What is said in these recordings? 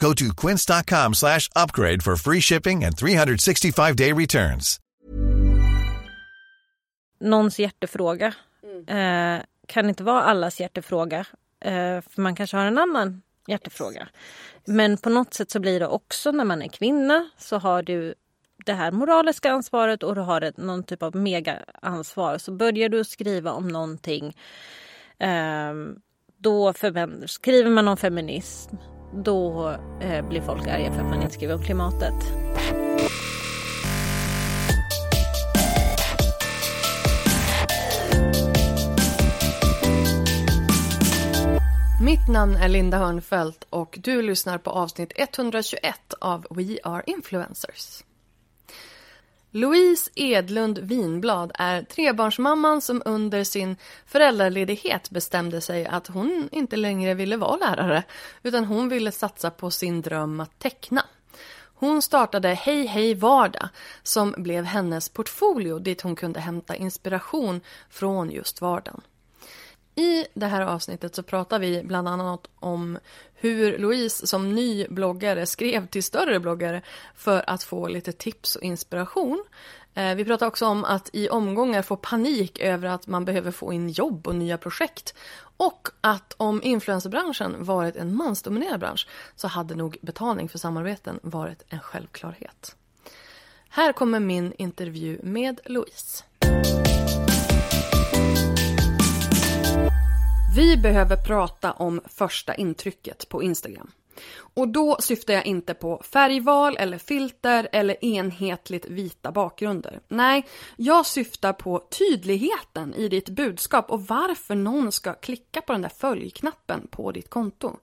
Go to quince.com slash upgrade for free shipping and 365-day returns. någons hjärtefråga. Eh, kan inte vara allas hjärtefråga. Eh, för man kanske har en annan hjärtefråga. Men på något sätt så blir det också när man är kvinna så har du det här moraliska ansvaret och du har ett, någon typ av mega-ansvar. Så börjar du skriva om någonting eh, då skriver man om feminism då eh, blir folk arga för att man inte skriver om klimatet. Mitt namn är Linda Hörnfeldt och du lyssnar på avsnitt 121 av We Are Influencers. Louise Edlund Vinblad är trebarnsmamman som under sin föräldraledighet bestämde sig att hon inte längre ville vara lärare utan hon ville satsa på sin dröm att teckna. Hon startade Hej Hej Vardag som blev hennes portfolio dit hon kunde hämta inspiration från just vardagen. I det här avsnittet så pratar vi bland annat om hur Louise som ny bloggare skrev till större bloggare för att få lite tips och inspiration. Eh, vi pratar också om att i omgångar få panik över att man behöver få in jobb och nya projekt. Och att om influencerbranschen varit en mansdominerad bransch så hade nog betalning för samarbeten varit en självklarhet. Här kommer min intervju med Louise. Vi behöver prata om första intrycket på Instagram. Och då syftar jag inte på färgval eller filter eller enhetligt vita bakgrunder. Nej, jag syftar på tydligheten i ditt budskap och varför någon ska klicka på den där följknappen på ditt konto.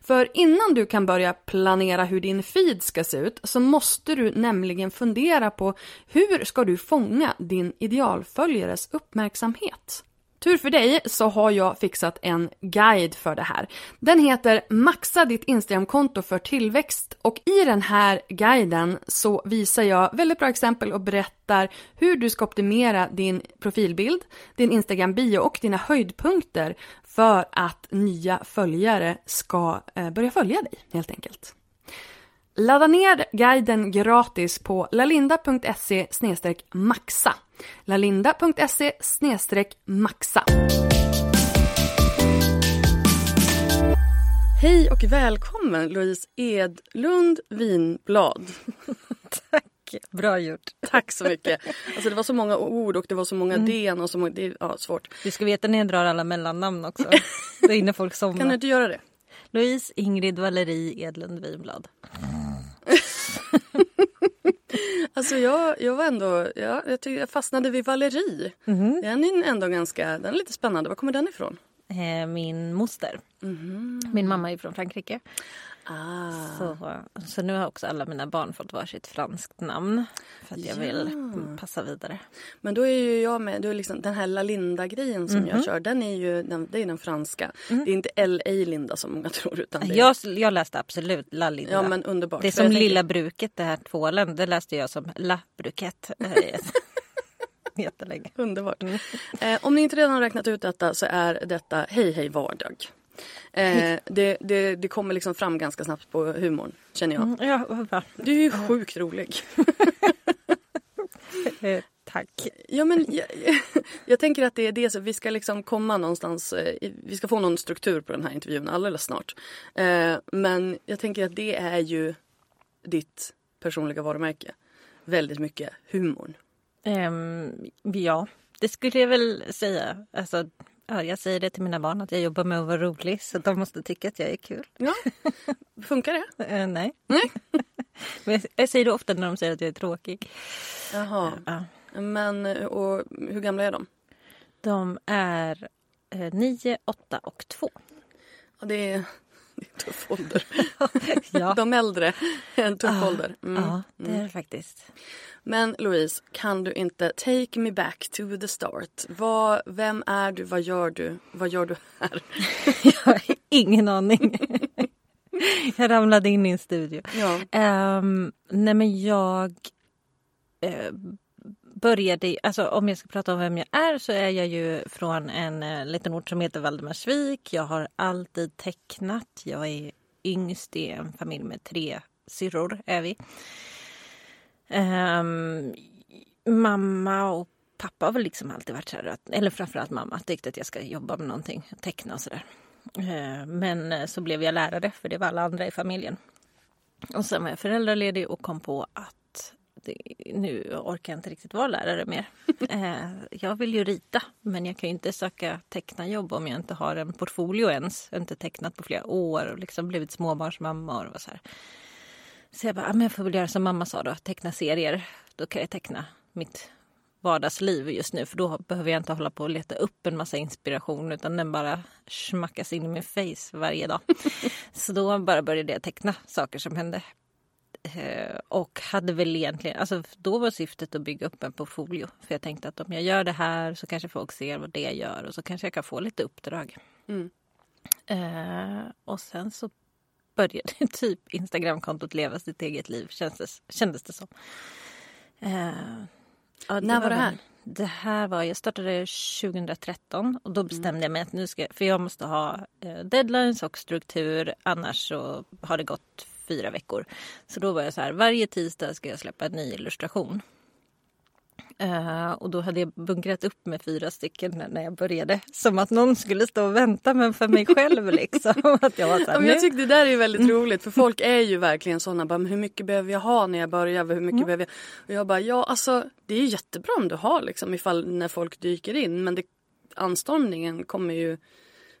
För innan du kan börja planera hur din feed ska se ut så måste du nämligen fundera på hur ska du fånga din idealföljares uppmärksamhet. Tur för dig så har jag fixat en guide för det här. Den heter Maxa ditt Instagramkonto för tillväxt och i den här guiden så visar jag väldigt bra exempel och berättar hur du ska optimera din profilbild, din Instagram-bio och dina höjdpunkter för att nya följare ska eh, börja följa dig helt enkelt. Ladda ner guiden gratis på lalinda.se maxa lalinda.se maxa. Hej och välkommen Louise Edlund Vinblad. Tack, bra gjort. Tack så mycket. Alltså det var så många ord och det var så många den och så många, det är ja, svårt. Du ska veta när jag drar alla mellannamn också. Då hinner folk somna. Kan du inte göra det? Louise Ingrid Valerie Edlund Winblad. Alltså jag, jag var ändå, ja, jag, tycker jag fastnade vid Valerie. Den är ändå ganska, den är lite spännande. Var kommer den ifrån? Eh, min moster. Min mamma är från Frankrike. Ah. Så, så nu har också alla mina barn fått varsitt franskt namn. För att jag vill passa vidare. Men då är ju jag med, då är liksom den här Lalinda-grejen som jag kör, den är ju den, det är den franska. Det är inte LA-Linda som många tror utan det är, Jag, jag läste absolut La Linda. Ja men underbart. det är som jag tänker- Lilla Bruket, det här tvålen. Det läste jag som La Bruket. Jättelänge. Underbart. Eh, om ni inte redan har räknat ut detta så är detta Hej Hej Vardag. Eh, det, det, det kommer liksom fram ganska snabbt på humorn, känner jag. Mm, ja, bra. Du är ju sjukt rolig. Eh, Tack. Ja, men jag, jag tänker att det är det, så vi ska liksom komma någonstans, eh, vi ska få någon struktur på den här intervjun alldeles snart. Eh, men jag tänker att det är ju ditt personliga varumärke. Väldigt mycket humorn. Ehm, ja, det skulle jag väl säga. Alltså, ja, jag säger det till mina barn att jag jobbar med att vara rolig så de måste tycka att jag är kul. Ja, funkar det? Eh, nej. Nej. Men jag, säger det ofta när de säger att jag är tråkig. Jaha. Ja. Men och hur gamla är de? De är eh, nio, åtta och två. Ja, det är, tuff ålder. Ja, De äldre en tuff ålder. Mm. ja det är det faktiskt. Men Louise, kan du inte take me back to the start? Vad, vem är du? Vad gör du? Vad gör du här? Jag har ingen aning. jag ramlade in i en studio. Ja. Um, nej men jag eh, började, alltså om jag ska prata om vem jag är så är jag ju från en eh, liten ort som heter Valdemarsvik. Jag har alltid tecknat. Jag är yngst i en familj med tre syrror är vi. Um, mamma och pappa har väl liksom alltid varit så här, att, eller framförallt mamma, tyckte att jag ska jobba med någonting, teckna och sådär. Ehm, eh, Men så blev jag lärare för det var alla andra i familjen. Och sen var jag föräldraledig och kom på att nu orkar jag inte riktigt vara lärare mer. Eh, jag vill ju rita men jag kan ju inte söka tecknarjobb om jag inte har en portfolio ens. Jag har inte tecknat på flera år och liksom blivit småbarnsmamma och så här. Så jag bara, ah, men jag får väl göra som mamma sa då, teckna serier. Då kan jag teckna mitt vardagsliv just nu för då behöver jag inte hålla på och leta upp en massa inspiration utan den bara smackas in i min face varje dag. Så då bara började jag teckna saker som hände. Eh, Och hade väl egentligen, alltså då var syftet att bygga upp en portfolio. För jag tänkte att om jag gör det här så kanske folk ser vad det jag gör och så kanske jag kan få lite uppdrag. Mm. Eh, och sen så började typ Instagramkontot leva sitt eget liv kändes, kändes det som. Eh, ja, När var det här? Det här var, jag startade 2013 och då bestämde jag mig att nu ska, för jag måste ha eh, deadlines och struktur annars så har det gått fyra veckor. Så då var jag så här, varje tisdag ska jag släppa en ny illustration. Eh, och då hade jag bunkrat upp med fyra stycken när- jag började. Som att någon skulle stå och vänta men för mig själv liksom. att jag var så här, jag tycker det där är väldigt roligt för folk är ju verkligen sådana bara, hur mycket behöver jag ha när jag börjar? Hur mycket behöver jag? Och jag bara, ja alltså det är jättebra om du har liksom ifall när folk dyker in men det, anstormningen kommer ju,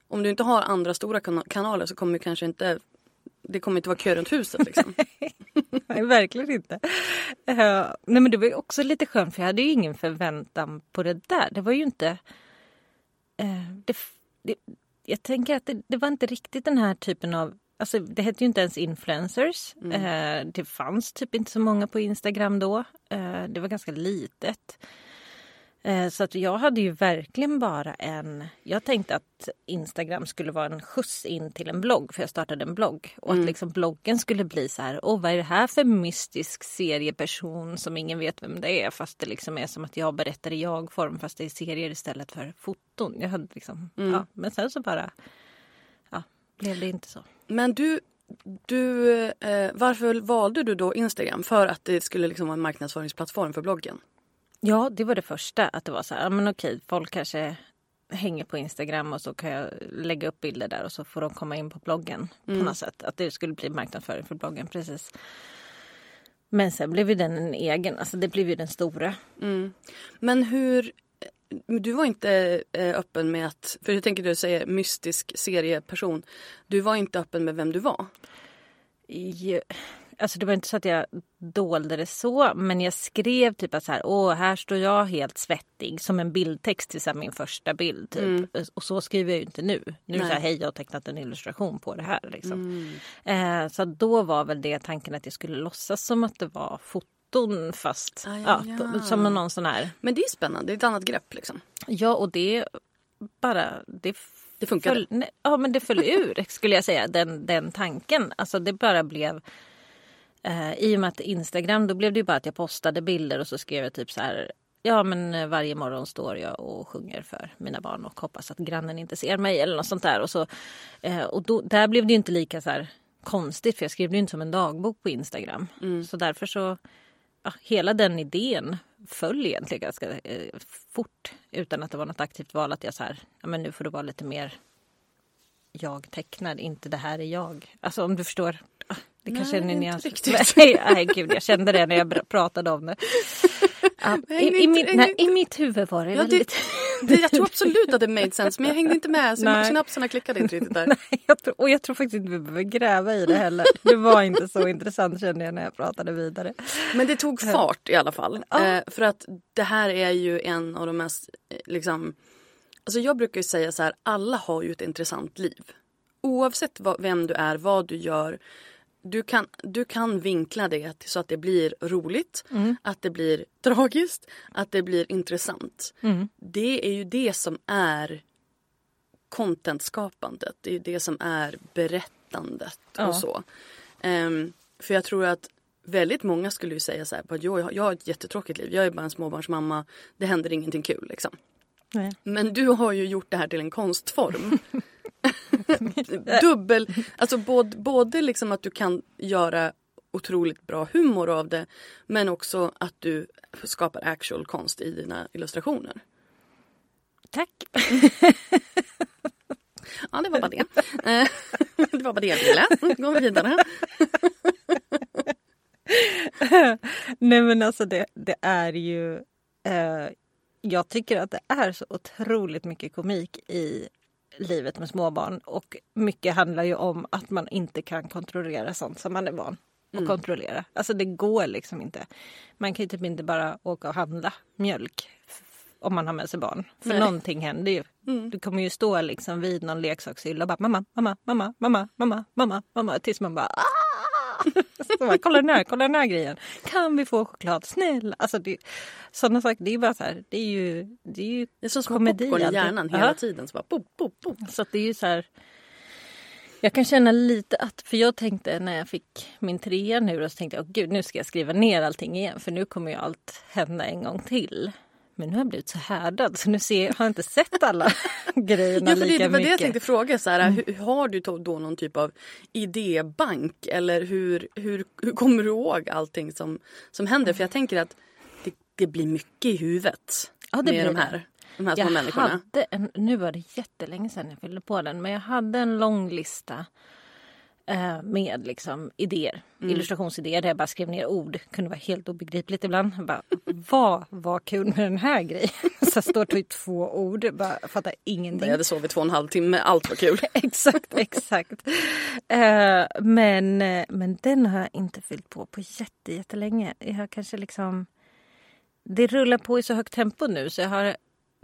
om du inte har andra stora kana- kanaler så kommer kanske inte, det kommer inte vara kö runt huset liksom. Nej, verkligen inte. Eh, nej, men det var ju också lite skönt för jag hade ju ingen förväntan på det där. Det var ju inte... eh, det, det, jag tänker att det, det var inte riktigt den här typen av... Alltså, det hette ju inte ens influencers. Eh, det fanns typ inte så många på Instagram då. Det var ganska litet. Eh, Så att jag hade ju verkligen bara en... Jag tänkte att Instagram skulle vara en skjuts in till en blogg, för jag startade en blogg. Och att liksom bloggen skulle bli så här, åh vad är det här för mystisk serieperson som ingen vet vem det är? Fast det liksom är som att jag berättar i jag-form fast det är serier istället för foton. Jag hade liksom, ja, men sen så bara ja, blev det inte så. Men du, du eh, varför valde du då Instagram? För att det skulle liksom vara en marknadsföringsplattform för bloggen? Ja, det var det första. Att det var så här, men okej, folk kanske hänger på Instagram och så kan jag lägga upp bilder där och så får de komma in på bloggen på något sätt. Att det skulle bli marknadsföring för bloggen, precis. Men sen blev ju den en egen, alltså det blev ju den stora. Men hur... Du var inte eh, öppen med att... För jag tänker du säger mystisk serieperson. Du var inte öppen med vem du var. Alltså det var inte så att jag dolde det så, men jag skrev typ att så här, åh, här står jag helt svettig som en bildtext till så min första bild. Typ. Och så skriver jag ju inte nu. Nu det så här, hej, jag har tecknat en illustration på det här. Liksom. Eh, så då var väl det tanken att jag skulle låtsas som att det var foton fast Ah, ja, ja, ja. som någon sån här. Men det är spännande. Det är ett annat grepp liksom. Ja, och det bara... Det Det funkade. föll, nej, ja, men det föll ur skulle jag säga, den, den tanken. Alltså det bara blev... Eh, I och med att Instagram, då blev det ju bara att jag postade bilder och så skrev jag typ så här... ja men eh, varje morgon står jag och sjunger för mina barn och hoppas att grannen inte ser mig eller något sånt där. Och, så, eh, och då, där blev det inte lika så här konstigt för jag skrev det inte som en dagbok på Instagram. Så därför så, ja, hela den idén föll egentligen ganska eh, fort utan att det var något aktivt val att jag så här, ja men nu får det vara lite mer jag tecknar, inte det här är jag. Alltså om du förstår. Det kanske är en nyans. Nej, nej, gud, jag kände det när jag pratade om det. Ja, i, i, min, nej, I mitt huvud var det Ja, det- väldigt... Det, jag tror absolut att det made sense men jag hängde inte med. Nej. Synapserna klickade inte riktigt där. Nej, jag tror, och jag tror faktiskt inte vi behöver gräva i det heller. Det var inte så intressant kände jag när jag pratade vidare. Men det tog fart i alla fall. Ja. Eh, för att det här är ju en av de mest, eh, liksom... Alltså jag brukar ju säga så här, alla har ju ett intressant liv. Oavsett vad, vem du är, vad du gör. Du kan, du kan vinkla det så att det blir roligt, att det blir tragiskt, att det blir intressant. Det är ju det som är contentskapandet. Det är det som är berättandet Ja. och så. Ehm, för jag tror att väldigt många skulle ju säga så här, "Bara, "Jo, jag, jag har ett jättetråkigt liv. Jag är bara en småbarnsmamma. Det händer ingenting kul liksom. Nej. Men du har ju gjort det här till en konstform. Dubbel, alltså både, både liksom att du kan göra otroligt bra humor av det men också att du skapar actual konst i dina illustrationer. Tack. Ja, det var bara det. Eh, det var bara det jag ville. Nu går vi vidare. Nej men alltså det, det är ju... Eh, jag tycker att det är så otroligt mycket komik i livet med småbarn. Och mycket handlar ju om att man inte kan kontrollera sånt som man är van att kontrollera. Alltså det går liksom inte. Man kan ju typ inte bara åka och handla mjölk om man har med sig barn. För Nej. någonting händer ju. Du kommer ju stå liksom vid någon leksakshylla och bara mamma, mamma, mamma, mamma, mamma, mamma, mamma tills man bara "Ah!" Så kolla den här, kolla den här grejen. Kan vi få choklad? Snälla. Alltså det, sådana saker, det är bara så här, det är ju, det är ju Det är som små komedi popcorn i hjärnan hela Ja. tiden. Så bara, pop, pop, pop. Så att det är ju så här. Jag kan känna lite att, för jag tänkte när jag fick min trea nu då, så tänkte jag, åh gud nu ska jag skriva ner allting igen för nu kommer ju allt hända en gång till. Men nu har jag blivit så härdad så nu ser, har jag inte sett alla grejerna Ja, för det, lika det var det mycket. jag tänkte fråga. Så här, hur, har du då någon typ av idébank? Eller hur, hur, hur kommer du ihåg allting som, som händer? För jag tänker att det, det blir mycket i huvudet Ja, det med de det. här, de här små jag människorna. hade en, nu var det jättelänge sedan jag fyllde på den, men jag hade en lång lista med liksom idéer, Mm. illustrationsidéer där jag bara skrev ner ord. kunde vara helt obegripligt ibland. Jag Bara, vad var kul med den här grejen? Så står typ två ord, bara fattar ingenting. Jag hade sovit två och en halv timme, allt var kul. exakt, exakt. Eh, men, eh, men den har jag inte fyllt på på jätte, jättelänge. Jag har kanske liksom... Det rullar på i så högt tempo nu så jag har...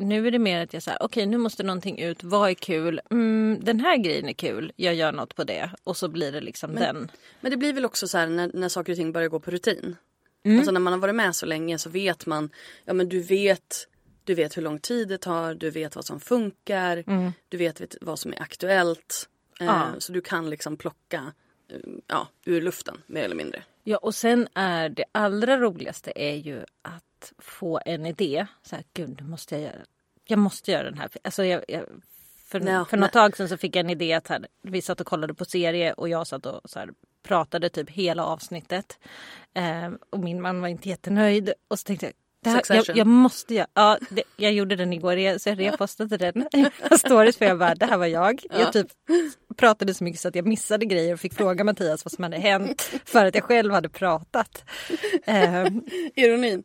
Nu är det mer att jag säger okej nu måste någonting ut. Vad är kul? Mm, den här grejen är kul. Jag gör något på det. Och så blir det liksom den. Men det blir väl också så här när, när saker och ting börjar gå på rutin. Mm. Alltså när man har varit med så länge så vet man, ja men du vet du vet hur lång tid det tar, du vet vad som funkar, du vet, vad som är aktuellt. Eh, Mm. Ja. Så du kan liksom plocka eh, ja, ur luften mer eller mindre. Ja, och sen är det allra roligaste är ju att få en idé. Så här, gud, nu måste jag göra, jag måste göra den här. Alltså jag, jag, för, Nej, för något tag sedan så fick jag en idé att här, vi satt och kollade på serie och jag satt och så här, pratade typ hela avsnittet. Eh, och min man var inte jättenöjd. Och så tänkte jag, det här, jag, jag måste göra. Ja, det, jag gjorde den igår så jag repostade den. Stories för jag bara, det här var jag. Jag typ pratade så mycket så att jag missade grejer och fick fråga Mattias vad som hade hänt för att jag själv hade pratat. Eh, Ironin.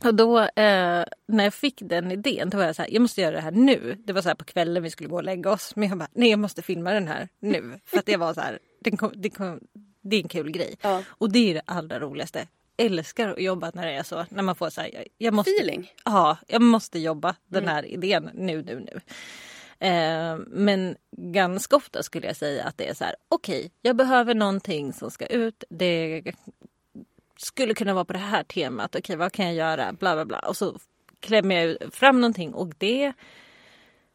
Och då eh, när jag fick den idén då var jag så här, jag måste göra det här nu. Det var så här på kvällen vi skulle gå och lägga oss. Men jag bara, nej jag måste filma den här nu. För att det var så här, den kom, det, kom, det är en kul grej. Ja. Och det är det allra roligaste. Älskar att jobba när det är så. När man får så här, jag, jag måste, Feeling. Ja, jag måste jobba den här idén nu, nu, nu. Eh, men ganska ofta skulle jag säga att det är så här, okej, jag behöver någonting som ska ut. Det skulle kunna vara på det här temat. Okej, vad kan jag göra? Bla, bla, bla. Och så klämmer jag fram någonting och det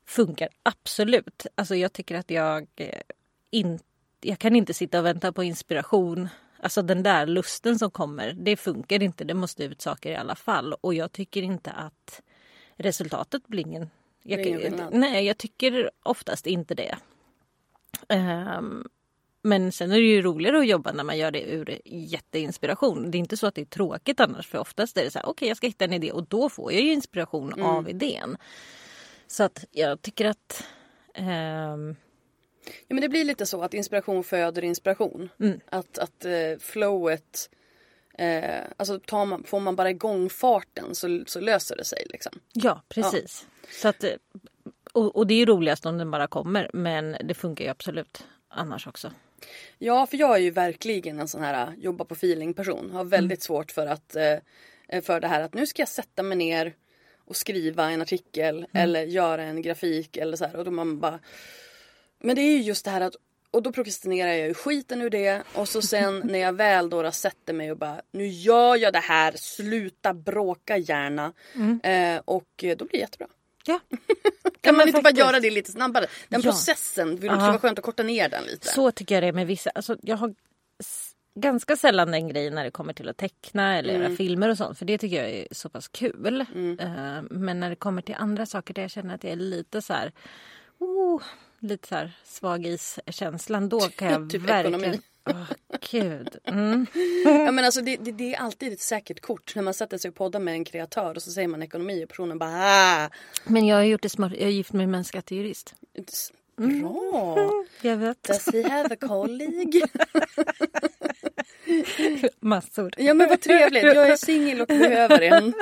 funkar absolut. Alltså jag tycker att jag eh, inte jag kan inte sitta och vänta på inspiration Alltså den där lusten som kommer, det funkar inte. Det måste ut saker i alla fall. Och jag tycker inte att resultatet blir ingen... Jag, nej, jag tycker oftast inte det. Ehm, men sen är det ju roligare att jobba när man gör det ur jätteinspiration. Det är inte så att det är tråkigt annars för oftast är det så här, okej jag ska hitta en idé och då får jag ju inspiration Mm. av idén. Så att jag tycker att ehm, Ja, men det blir lite så att inspiration föder inspiration. Mm. Att, att eh, flowet, eh, alltså tar man, får man bara igång farten så, så löser det sig liksom. Ja, precis. Så att, eh, och, och det är roligast om den bara kommer men det funkar ju absolut annars också. Ja, för jag är ju verkligen en sån här äh, jobba på feeling person. Har väldigt svårt för att eh, för det här att nu ska jag sätta mig ner och skriva en artikel eller göra en grafik eller så här och då man bara Men det är ju just det här att och då prokrastinerar jag ju skiten ur det och så sen när jag väl då sätter mig och bara nu gör jag det här, sluta bråka gärna. Eh, och då blir det jättebra. Ja, Kan man inte bara göra det lite snabbare? Den Ja. processen, vill Ja. vara skönt att korta ner den lite. så tycker jag det är med vissa. Alltså, jag har ganska sällan den grejen när det kommer till att teckna eller Mm. göra filmer och sånt. För det tycker jag är så pass kul. Eh, men när det kommer till andra saker där jag känner att jag är lite så här... Oh, lite så här svag is-känslan. Då kan jag Typ verkligen... ekonomi. Åh, gud. Mm. Ja, men alltså det, det, det är alltid ett säkert kort när man sätter sig och poddar med en kreatör och så säger man ekonomi och personen bara ah, Men jag har gjort det smart. Jag är gift med en skattejurist. Bra! Jag vet. Does he have a colleague? Massor. Ja men vad trevligt, jag är singel och behöver en.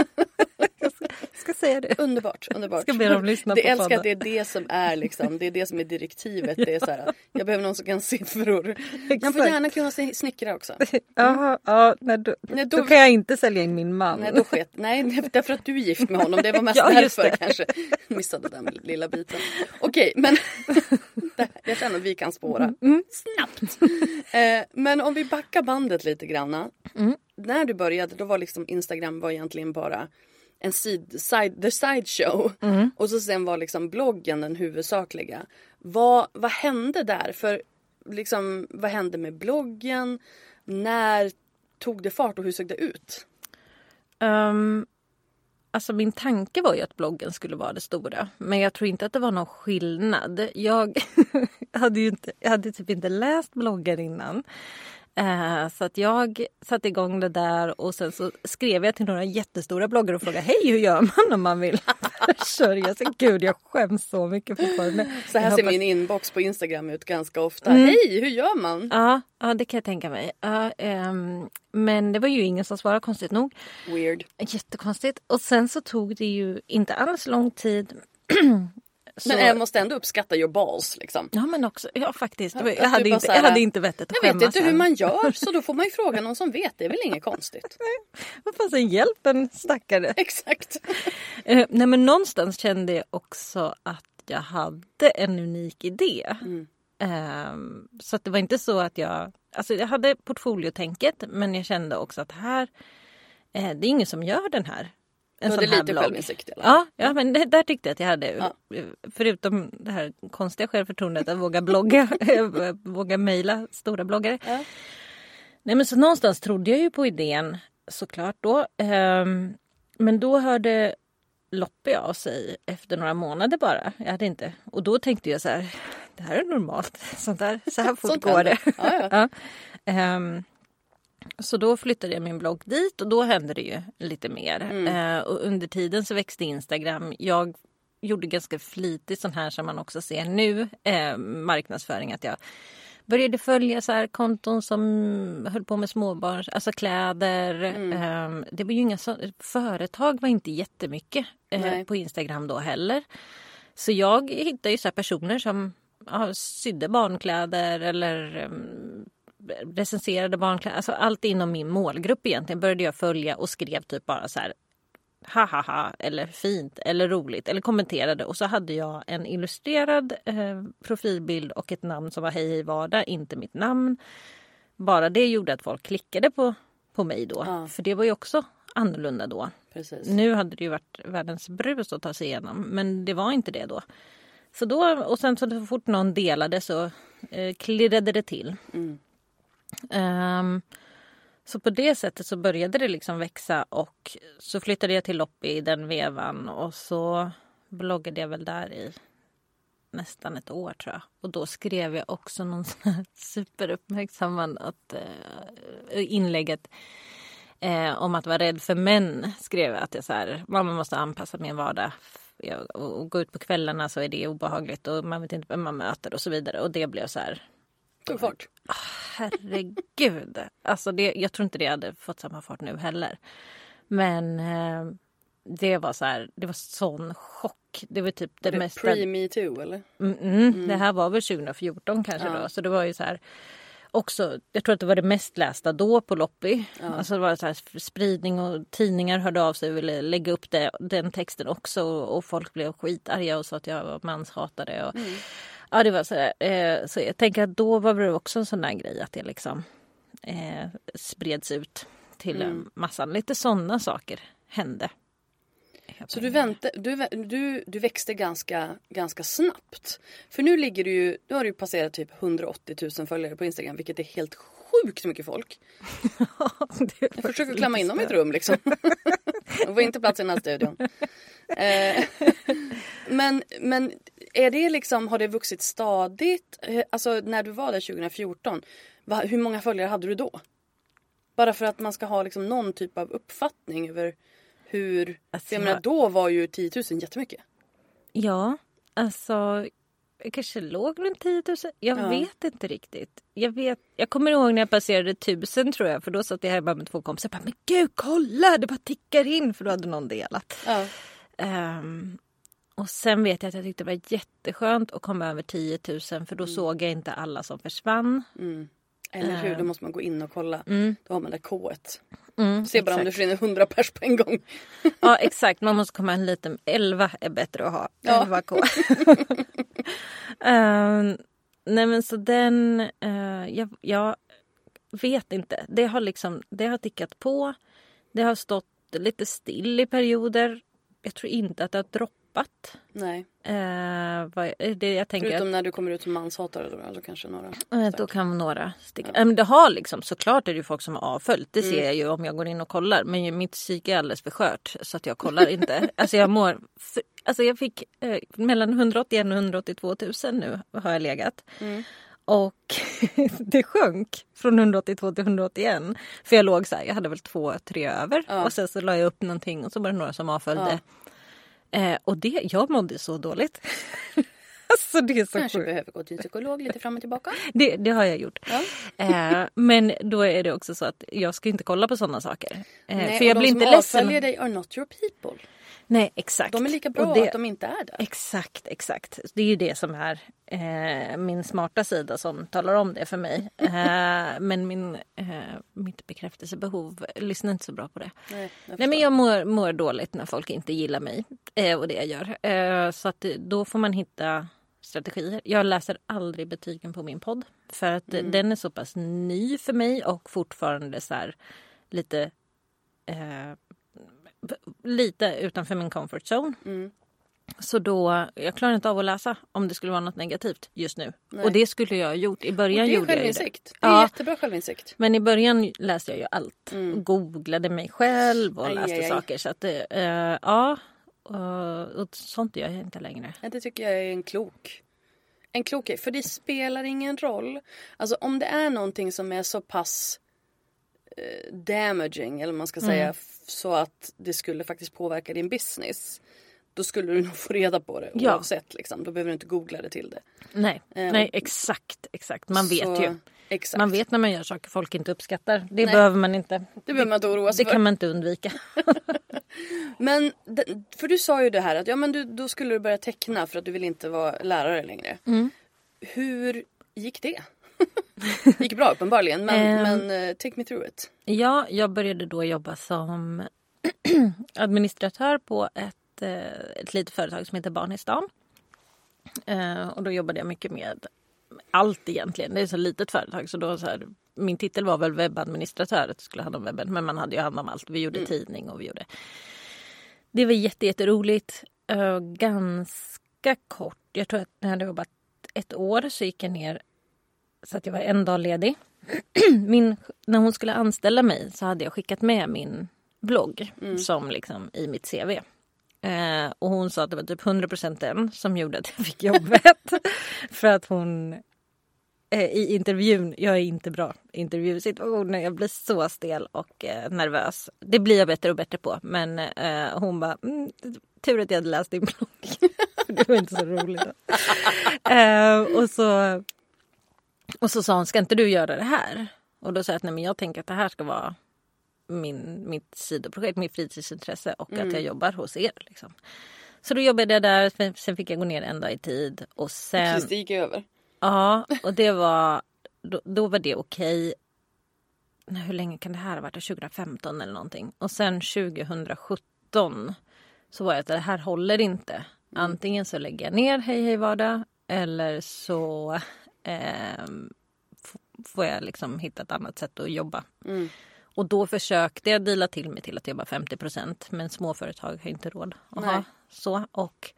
ska säga det. Underbart, underbart. Ska be dem lyssna det på älskar podden. att det är det som är liksom, det är det som är direktivet. Det är så här, jag behöver någon som kan siffror. Man får Exakt. gärna kunna sni- snickra också. Jaha, ja, nej, då, Nej, då, då- kan jag inte sälja in min man. Nej, då sket, nej, därför att du är gift med honom. Det var mest Ja, därför kanske. Missade den lilla biten. Okej, men jag känner att vi kan spåra Mm, snabbt. Eh, men om vi backar bandet lite granna. Mm. När du började då var liksom Instagram var egentligen bara en side, side, the side show. Mm. Och så sen var liksom bloggen den huvudsakliga. Vad, vad hände där? För liksom, vad hände med bloggen? När tog det fart och hur såg det ut? Ehm, alltså min tanke var ju att bloggen skulle vara det stora. Men jag tror inte att det var någon skillnad. Jag hade ju inte, jag hade typ inte läst bloggar innan. Eh, så att jag satte igång det där och sen så skrev jag till några jättestora bloggar och frågade hej hur gör man om man vill försörja sig? Gud jag skäms så mycket fortfarande. Så här Jag ser hoppas- min inbox på Instagram ut ganska ofta. Mm. Hej, hur gör man? Ja, ja, det kan jag tänka mig. Ja, ehm, men det var ju ingen som svarade konstigt nog. Weird. Jättekonstigt. Och sen så tog det ju inte alls lång tid. Så, Men jag måste ändå uppskatta your balls liksom. Ja men också, ja faktiskt. Jag du hade, inte, här, jag hade inte vettet att Jag vet skämmas inte hur man gör så då får man ju fråga någon som vet. Det är väl inget konstigt. Vad fan, sen hjälp en stackare. Exakt. Eh, nej men någonstans kände jag också att jag hade en unik idé. Mm. Ehm, så att det var inte så att jag... Alltså jag hade portfoliotänket men jag kände också att här... Eh, det är ingen som gör den här. En sån här lite blogg. självinsikt. Ja, ja men det, där tyckte jag att jag hade. Ja. Förutom det här konstiga självförtroendet att våga blogga, våga mejla stora bloggare. Ja. Nej men så någonstans trodde jag ju på idén såklart då. Ehm, men då hörde Loppe av sig efter några månader bara. Jag hade inte. Och då tänkte jag så här, det här är normalt. Sånt där, så här fort går det. Ja, ja. Så då flyttade jag min blogg dit och då hände det ju lite mer. Mm. Eh, och under tiden så växte Instagram. Jag gjorde ganska flitigt sån här som man också ser nu, eh, marknadsföring. Att jag började följa så här konton som höll på med småbarn, alltså kläder. Mm. Eh, det var ju inga så, företag var inte jättemycket eh, på Instagram då heller. Så jag hittade ju så personer som ja, sydde barnkläder eller um, recenserade barnkläder. Alltså allt inom min målgrupp egentligen började jag följa och skrev typ bara så här ha ha ha eller fint eller roligt eller kommenterade och så hade jag en illustrerad eh, profilbild och ett namn som var hej hej vardag, inte mitt namn. Bara det gjorde att folk klickade på, på mig då. Ja. För det var ju också annorlunda då. Precis. Nu hade det ju varit världens brus att ta sig igenom, men det var inte det då. Så då och sen så fort någon delade så eh, klirrade det till. Mm. Um, Så på det sättet så började det liksom växa och så flyttade jag till Loppi i den vevan och så bloggade jag väl där i nästan ett år tror jag. Och då skrev jag också någon sån här superuppmärksammat eh, inlägget eh, om att vara rädd för män. Skrev jag att jag så här, man måste anpassa min vardag jag, och gå ut på kvällarna så är det obehagligt och man vet inte vem man möter och så vidare. Och det blev så här. Tog fart. Herregud. Alltså det, jag tror inte det hade fått samma fart nu heller. Men eh, det var så här, det var sån chock. Det var typ det, det mesta... Pre-metoo eller? Mm, mm, mm. Det här var väl 2014 kanske ja. då. Så det var ju så här också, jag tror att det var det mest lästa då på Loppi. Ja. Alltså det var så här spridning och tidningar hörde av sig och ville lägga upp det, den texten också. Och, och folk blev skitarga och sa att jag var manshatare. Och, mm. Ja, det var så där. Eh, så jag tänker att då var det också en sån där grej att det liksom eh, spreds ut till mm. massan. Lite sådana saker hände. Så du, väntade, du, du, du växte ganska, ganska snabbt. För nu ligger du ju, nu har du passerat typ 180 000 följare på Instagram vilket är helt sjukt mycket folk. jag försöker klämma in dem i ett rum liksom. De får inte plats i den här studion. Eh, men, men är det liksom, har det vuxit stadigt? Eh, alltså när du var där 2014, hur många följare hade du då? Bara för att man ska ha liksom någon typ av uppfattning över hur... Alltså, jag menar, då var ju 10 000 jättemycket. Ja, alltså jag kanske låg runt 10 000. Jag ja. vet inte riktigt. Jag, vet, jag kommer ihåg när jag passerade tusen tror jag. För då satt jag hemma med två kompisar. Bara, men gud kolla det bara tickar in. För då hade någon delat. Ja. Um, och sen vet jag att jag tyckte det var jätteskönt att komma över 10 000. För då mm. såg jag inte alla som försvann. Mm. Eller hur, då ehm. måste man gå in och kolla. Mm. Då har man det K. Mm, Se bara exakt. om det försvinner 100 pers på en gång. ja exakt, man måste komma en liten 11 är bättre att ha. Ja. 11 K. uh, nej men så den, uh, jag, jag, vet inte. Det har liksom, det har tickat på. Det har stått lite still i perioder. Jag tror inte att det har droppat droppat. Nej. Eh, vad, det jag tänker Förutom när du kommer ut som manshatare då, alltså kanske några. Eh, då kan några sticka. Ja. Eh, det har liksom, såklart är det ju folk som har avföljt. Det mm. ser jag ju om jag går in och kollar. Men mitt psyke är alldeles för skört så att jag kollar inte. alltså jag mår... För, alltså jag fick eh, mellan 181 och 182 000 nu har jag legat. Mm. Och det sjönk från 182 till 181. För jag låg så här, jag hade väl två, tre över. Ja. Och sen så la jag upp någonting och så var det några som avföljde. Ja. Eh, och det, jag mådde så dåligt. alltså det är så Kanske sjukt. behöver gå till psykolog lite fram och tillbaka. Det, det har jag gjort. Ja. Eh, men då är det också så att jag ska inte kolla på sådana saker. Eh, Nej, för jag blir inte ledsen. De som avföljer dig are not your people. Nej exakt. De är lika bra det, att de inte är där. Exakt, exakt. Det är ju det som är eh, min smarta sida som talar om det för mig. Eh, men min, eh, mitt bekräftelsebehov lyssnar inte så bra på det. Nej, Nej men jag mår, mår, dåligt när folk inte gillar mig eh, och det jag gör. Eh, så att då får man hitta strategier. Jag läser aldrig betygen på min podd för att mm. den är så pass ny för mig och fortfarande så här lite eh, lite utanför min comfort zone. Mm. Så då, jag klarar inte av att läsa om det skulle vara något negativt just nu. Nej. Och det skulle jag ha gjort. I början och det är gjorde jag det. Det är ja. jättebra självinsikt. Men i början läste jag ju allt. Mm. googlade mig själv och aj, läste aj, aj. saker. Så att uh, ja, uh, och sånt gör jag inte längre. Det tycker jag är en klok en klok För det spelar ingen roll. Alltså om det är någonting som är så pass damaging eller man ska säga mm. så att det skulle faktiskt påverka din business. Då skulle du nog få reda på det ja. oavsett. Liksom. Då behöver du inte googla det till det. Nej, um, Nej exakt, exakt. Man vet så, ju. Exakt. Man vet när man gör saker folk inte uppskattar. Det Nej. behöver man inte. Det behöver man inte oroa sig Det för. kan man inte undvika. men, för du sa ju det här att ja, men du, då skulle du börja teckna för att du vill inte vara lärare längre. Mm. Hur gick det? Det gick bra uppenbarligen men, um, men uh, take me through it. Ja, jag började då jobba som administratör på ett, uh, ett litet företag som heter Barn i stan. Uh, och då jobbade jag mycket med allt egentligen. Det är ett så litet företag så då så här, min titel var väl webbadministratör, att skulle hand om webben. Men man hade ju hand om allt. Vi gjorde mm. tidning och vi gjorde... Det var jätteroligt. Uh, ganska kort. Jag tror att när jag hade jobbat ett år så gick jag ner så att jag var en dag ledig. min, när hon skulle anställa mig så hade jag skickat med min blogg som liksom i mitt CV. Eh, och hon sa att det var typ 100% den som gjorde att jag fick jobbet. För att hon eh, i intervjun, jag är inte bra i intervjusituationer, jag blir så stel och eh, nervös. Det blir jag bättre och bättre på men eh, hon bara, mm, tur att jag hade läst din blogg. det var inte så roligt. eh, och, så, och så sa hon, ska inte du göra det här? Och då sa jag att nej men jag tänker att det här ska vara min, mitt sidoprojekt, mitt fritidsintresse och att jag jobbar hos er. Liksom. Så då jobbade jag där, sen fick jag gå ner en dag i tid. Och sen, Precis, det gick över. Ja, och det var, då, då var det okej. Nej, hur länge kan det här ha varit? 2015 eller någonting. Och sen 2017 så var jag att det här håller inte. Antingen så lägger jag ner Hej Hej Vardag eller så f- får jag liksom hitta ett annat sätt att jobba. Och då försökte jag dela till mig till att jobba 50% men småföretag har inte råd att ha så. Och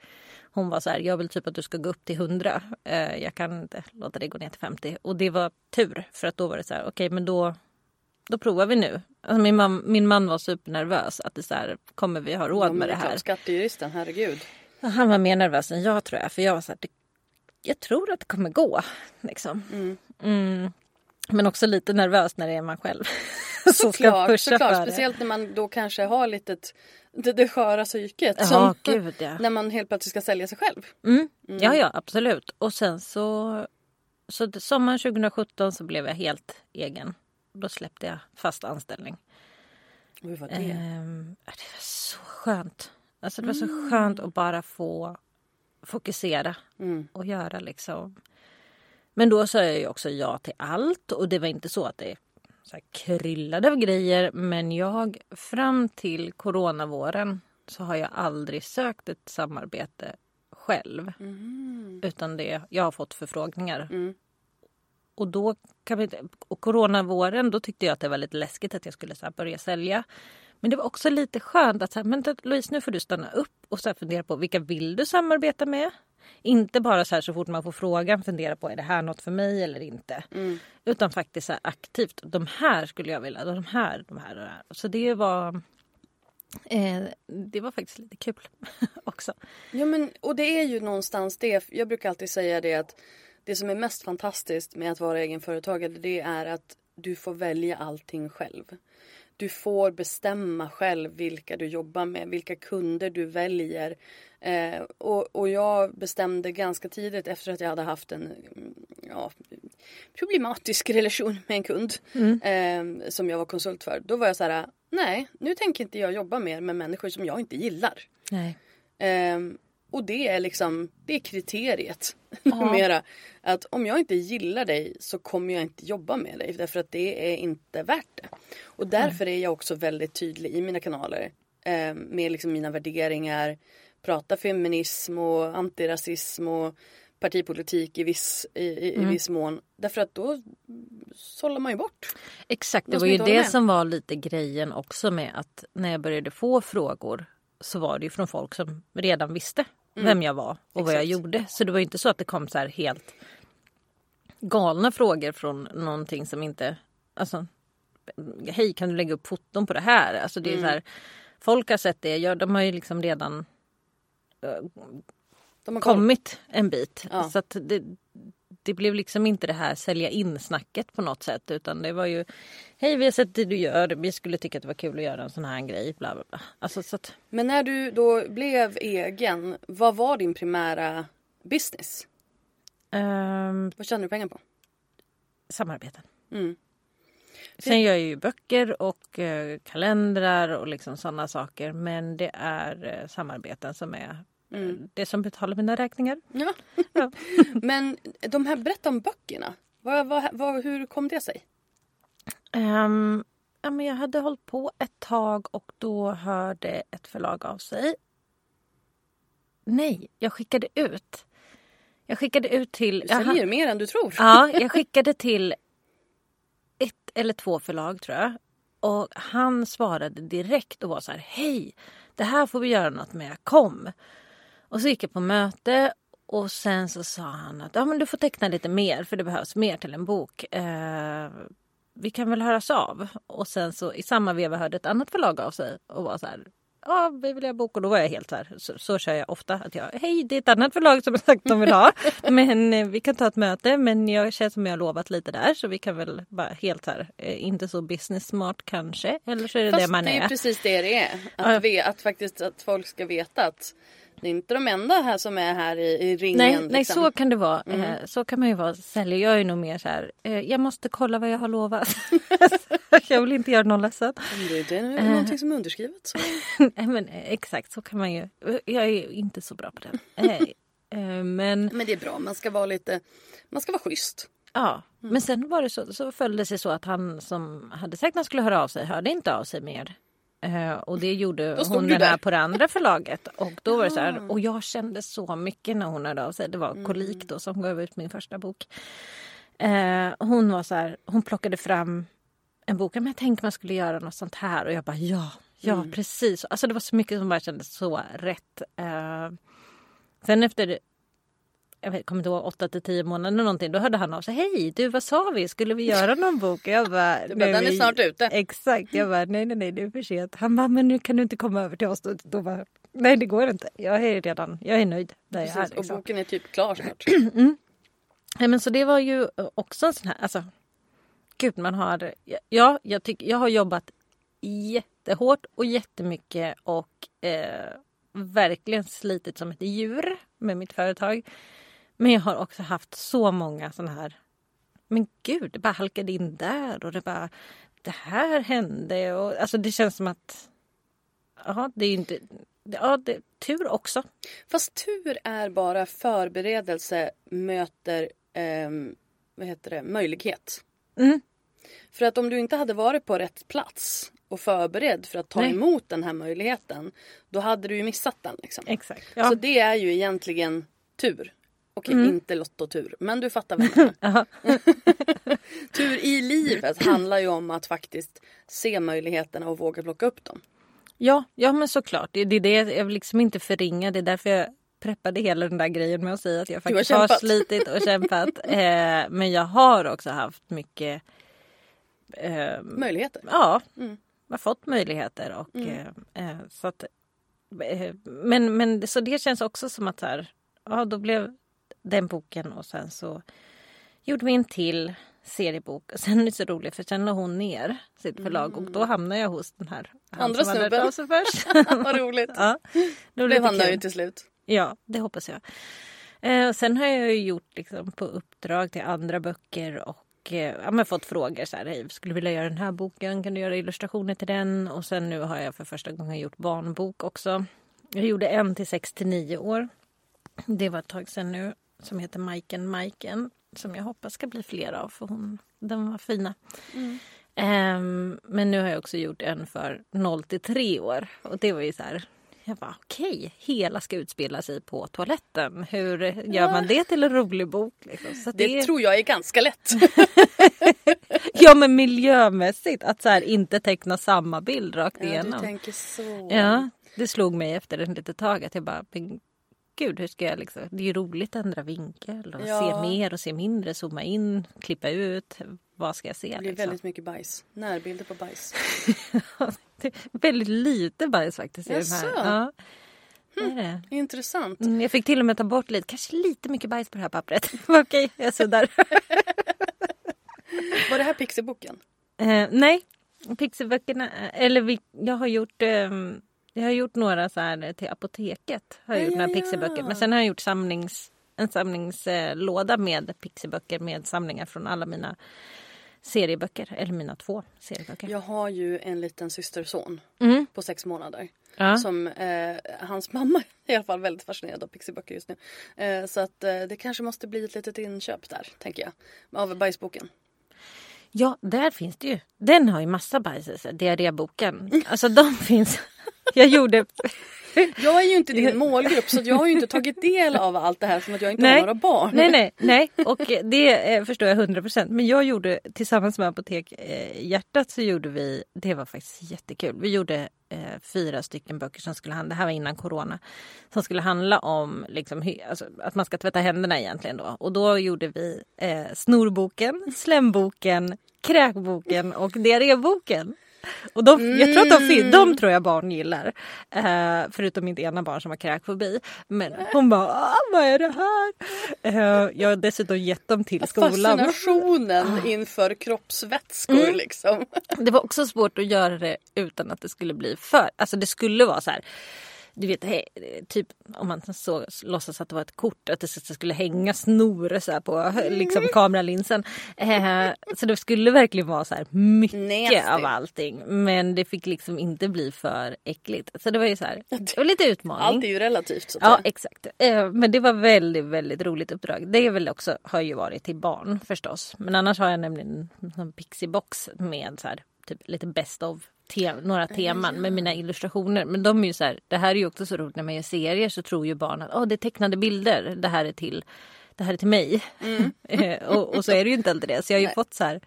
hon var så här, jag vill typ att du ska gå upp till 100. Eh, jag kan inte låta dig gå ner till 50. Och det var tur för att då var det så här, okej men då, då provar vi nu. Alltså min, man, min man var supernervös att det så här, kommer vi ha råd Ja, med det klart, här? Skattejuristen, herregud. Han var mer nervös än jag tror jag. För jag var så här, det, jag tror att det kommer gå. Liksom. Mm. Men också lite nervös när det är man själv. Såklart, pusha såklart. speciellt när man då kanske har lite det, det sköra psyket. Ja, som- gud ja. När man helt plötsligt ska sälja sig själv. Mm. Ja, ja, absolut. Och sen så, så sommaren 2017 så blev jag helt egen. Då släppte jag fast anställning. Hur var det? Ehm, det var så skönt. Alltså det var så skönt att bara få fokusera och göra liksom. Men då sa jag ju också ja till allt och det var inte så att det så här kryllade av grejer. Men jag fram till coronavåren så har jag aldrig sökt ett samarbete själv. Utan det, jag har fått förfrågningar. Och då kan vi, och coronavåren då tyckte jag att det var lite läskigt att jag skulle så börja sälja. Men det var också lite skönt att så här, men Louise nu får du stanna upp och så fundera på vilka vill du samarbeta med? Inte bara så här så fort man får frågan fundera på är det här något för mig eller inte. Utan faktiskt så aktivt. De här skulle jag vilja. De här, de här och de här. Så det var eh, det var faktiskt lite kul också. Ja, men, och det är ju någonstans det. Jag brukar alltid säga det att det som är mest fantastiskt med att vara egenföretagare det är att du får välja allting själv. Du får bestämma själv vilka du jobbar med, vilka kunder du väljer. Eh, och, och jag bestämde ganska tidigt efter att jag hade haft en mm, ja, problematisk relation med en kund eh, som jag var konsult för. Då var jag så här, nej nu tänker inte jag jobba mer med människor som jag inte gillar. Nej. Ehm, och det är liksom, det är kriteriet numera. Att om jag inte gillar dig så kommer jag inte jobba med dig därför att det är inte värt det. Och därför är jag också väldigt tydlig i mina kanaler ehm, med liksom mina värderingar. Prata feminism och antirasism och partipolitik i viss, i, i, i viss mån. Därför att då sållar man ju bort. Exakt, det var ju det som var lite grejen också med att när jag började få frågor så var det ju från folk som redan visste vem jag var och vad jag Exakt. gjorde. Så det var ju inte så att det kom så här helt galna frågor från någonting som inte... Alltså, hej kan du lägga upp foton på det här? Alltså det är så här, folk har sett det, ja, de har ju liksom redan De har kommit en bit. Ja. Så att det, det blev liksom inte det här sälja in snacket på något sätt utan det var ju Hej vi har sett det du gör, vi skulle tycka att det var kul att göra en sån här grej. Bla, bla, bla. Alltså, så att, Men när du då blev egen, vad var din primära business? ehm, Vad tjänade du pengar på? samarbeten. Mm. Sen gör jag ju böcker och eh, kalendrar och liksom sådana saker men det är eh, samarbeten som är eh, det som betalar mina räkningar. Ja. Ja. Men de här, berätta om böckerna. Vad, vad, vad, hur kom det sig? Ehm, ja, men jag hade hållit på ett tag och då hörde ett förlag av sig. Nej, jag skickade ut. Jag skickade ut till... Du säljer mer än du tror. Ja, jag skickade till ett eller två förlag tror jag. Och han svarade direkt och var så här, hej, det här får vi göra något med, kom. Och så gick jag på möte och sen så sa han att ja, men du får teckna lite mer för det behövs mer till en bok. Eh, vi kan väl höras av. Och sen så i samma veva hörde ett annat förlag av sig och var så här ja, vi vill ha bok. Och då var jag helt så här, så, så kör jag ofta. Att jag, hej, det är ett annat förlag som har sagt de vill ha. Men eh, vi kan ta ett möte. Men jag känner som jag har lovat lite där. Så vi kan väl bara helt så här, eh, inte så business smart kanske. Eller så är det Fast det man det är är. precis det det är. Att, Ja. ve, att faktiskt att folk ska veta att det är inte de enda här som är här i, i ringen. Nej, nej, liksom. så kan det vara. Eh, Så kan man ju vara säljare. Jag är nog mer så här, eh, jag måste kolla vad jag har lovat. jag vill inte göra någon ledsen. Det är Eh. någonting som är underskrivet så. Nej, men exakt så kan man ju. Jag är inte så bra på det. Men Men det är bra, man ska vara lite, man ska vara schysst. Ja, men sen var det så, så föll det sig så att han som hade sagt att han skulle höra av sig hörde inte av sig mer. Eh, och det gjorde hon den här på det andra förlaget. Och då var det så här, och jag kände så mycket när hon hörde av sig. Det var Kolik då som gav ut min första bok. Eh, hon var så här, hon plockade fram en bok. Men jag tänkte man skulle göra något sånt här. Och jag bara ja, ja precis. Alltså det var så mycket som bara kändes så rätt. Eh, sen efter jag kommer inte ihåg, 8 till 10 månader eller någonting. Då hörde han av sig. Hej, du vad sa vi? Skulle vi göra någon bok? Jag bara, Du bara, "Nej, den är snart ute." Exakt. Jag bara, nej, nej, nej, det är för sent. Han bara, men nu kan du inte komma över till oss. Då, då bara, nej, det går inte. Jag är redan, jag är nöjd där jag är. Precis, och Liksom. boken är typ klar snart. Nej, men så det var ju också en sån här, alltså, gud man har, ja, jag tycker, jag har jobbat jättehårt och jättemycket och eh, verkligen slitit som ett djur med mitt företag. Men jag har också haft så många såna här, men gud, det bara halkade in där och det bara, det här hände och alltså det känns som att, ja, det är inte, ja, det, tur också. Fast tur är bara förberedelse möter ehm, vad heter det, möjlighet. Mm. För att om du inte hade varit på rätt plats och förberedd för att ta Nej. emot den här möjligheten. Då hade du ju missat den. Liksom. Exakt. Ja. Så det är ju egentligen tur. Okej, Mm. inte lottotur. Men du fattar vad jag. Tur i livet handlar ju om att faktiskt se möjligheterna och våga plocka upp dem. Ja, ja men såklart. Det, det är det jag vill liksom inte förringa. Det är därför jag preppade hela den där grejen med att säga att jag har faktiskt har, kämpat. slitit och kämpat. eh, men jag har också haft mycket... Eh, Möjligheter. ja, Mm. jag har fått möjligheter. Och, eh, eh, så att, eh, men, men så det känns också som att här, ja, då blev den boken och sen så gjorde vi en till seriebok. Sen är det så roligt för sen la hon ner sitt förlag och då hamnade jag hos den här Andra snubben. först. Vad roligt. Ja, var Blev han nöjd till slut? Ja, det hoppas jag. Eh, sen har jag ju gjort liksom, på uppdrag till andra böcker och eh, ja, fått frågor så här, hej, skulle du vilja göra den här boken? Kan du göra illustrationer till den? Och sen nu har jag för första gången gjort barnbok också. Jag gjorde en till 6 till 9 år. Det var ett tag sedan nu som heter Majken Majken som jag hoppas ska bli fler av för hon, den var fina. Ehm, men nu har jag också gjort en för 0 till 3 år och det var ju så här jag bara okej, hela ska utspela sig på toaletten. Hur gör man det till en rolig bok? Liksom? Så att Det tror jag är ganska lätt. Ja men miljömässigt, att så här, inte teckna samma bild rakt Ja, du igenom. tänker så. Ja, det slog mig efter ett litet tag att jag bara, men gud hur ska jag liksom, det är ju roligt att ändra vinkel och Ja. se mer och se mindre, zooma in, klippa ut, vad ska jag se? Det blir liksom? väldigt mycket bajs. Närbilder på bajs. väldigt lite bajs faktiskt i. Jaså? Det är det. Intressant. Mm, Jag fick till och med ta bort lite, kanske lite mycket bajs på det här pappret. Okej, jag suddar. Var det här Pixieboken? Eh, nej, Pixiböckerna, eller vi, jag har gjort eh, jag har gjort några så här till apoteket. Har jag Ja, gjort några pixiböcker. Men sen har jag gjort samlings, en samlingslåda med pixiböcker med samlingar från alla mina serieböcker. Eller mina två serieböcker. Jag har ju en liten systerson Mm. på sex månader. Ja. Som eh, hans mamma är i alla fall väldigt fascinerad av pixiböcker just nu. Eh, så att eh, det kanske måste bli ett litet inköp där, tänker jag. Av bajsboken. Ja, där finns det ju. Den har ju massa bajs i sig, diarréboken. Alltså de finns. Jag gjorde, Jag är ju inte din målgrupp så jag har ju inte tagit del av allt det här som att jag inte Nej. har några barn. Nej, nej, nej. Och det eh, förstår jag 100 procent. Men jag gjorde tillsammans med Apotek eh, Hjärtat så gjorde vi, det var faktiskt jättekul. Vi gjorde eh, fyra stycken böcker som skulle handla, det här var innan corona, som skulle handla om liksom, alltså, att man ska tvätta händerna egentligen då. Och då gjorde vi eh, snorboken, slemboken, kräkboken och diarréboken. Och de, jag tror att de, fin- de tror jag barn gillar. Eh, förutom mitt ena barn som har kräkfobi. Men hon bara, ah, vad är det här? Eh, jag har dessutom gett dem till skolan. Fascinationen inför kroppsvätskor Mm. liksom. Det var också svårt att göra det utan att det skulle bli för... Alltså det skulle vara så här. Du vet, he, typ om man så låtsas att det var ett kort, att det skulle hänga snor så på liksom, kameralinsen. Eh, så det skulle verkligen vara så här mycket Nasty. av allting. Men det fick liksom inte bli för äckligt. Så det var ju så här, det var lite utmaning. Allt är ju relativt så Ja exakt. Eh, Men det var väldigt, väldigt roligt uppdrag. Det är väl också, har ju varit till barn förstås. Men annars har jag nämligen en sån pixiebox med så här, typ lite best of te- några teman med mina illustrationer. Men de är ju så här, det här är ju också så roligt när man gör serier så tror ju barn att oh, det är tecknade bilder. Det här är till, det här är till mig. Eh, och, och så är det ju inte alltid det. Så jag har ju fått så här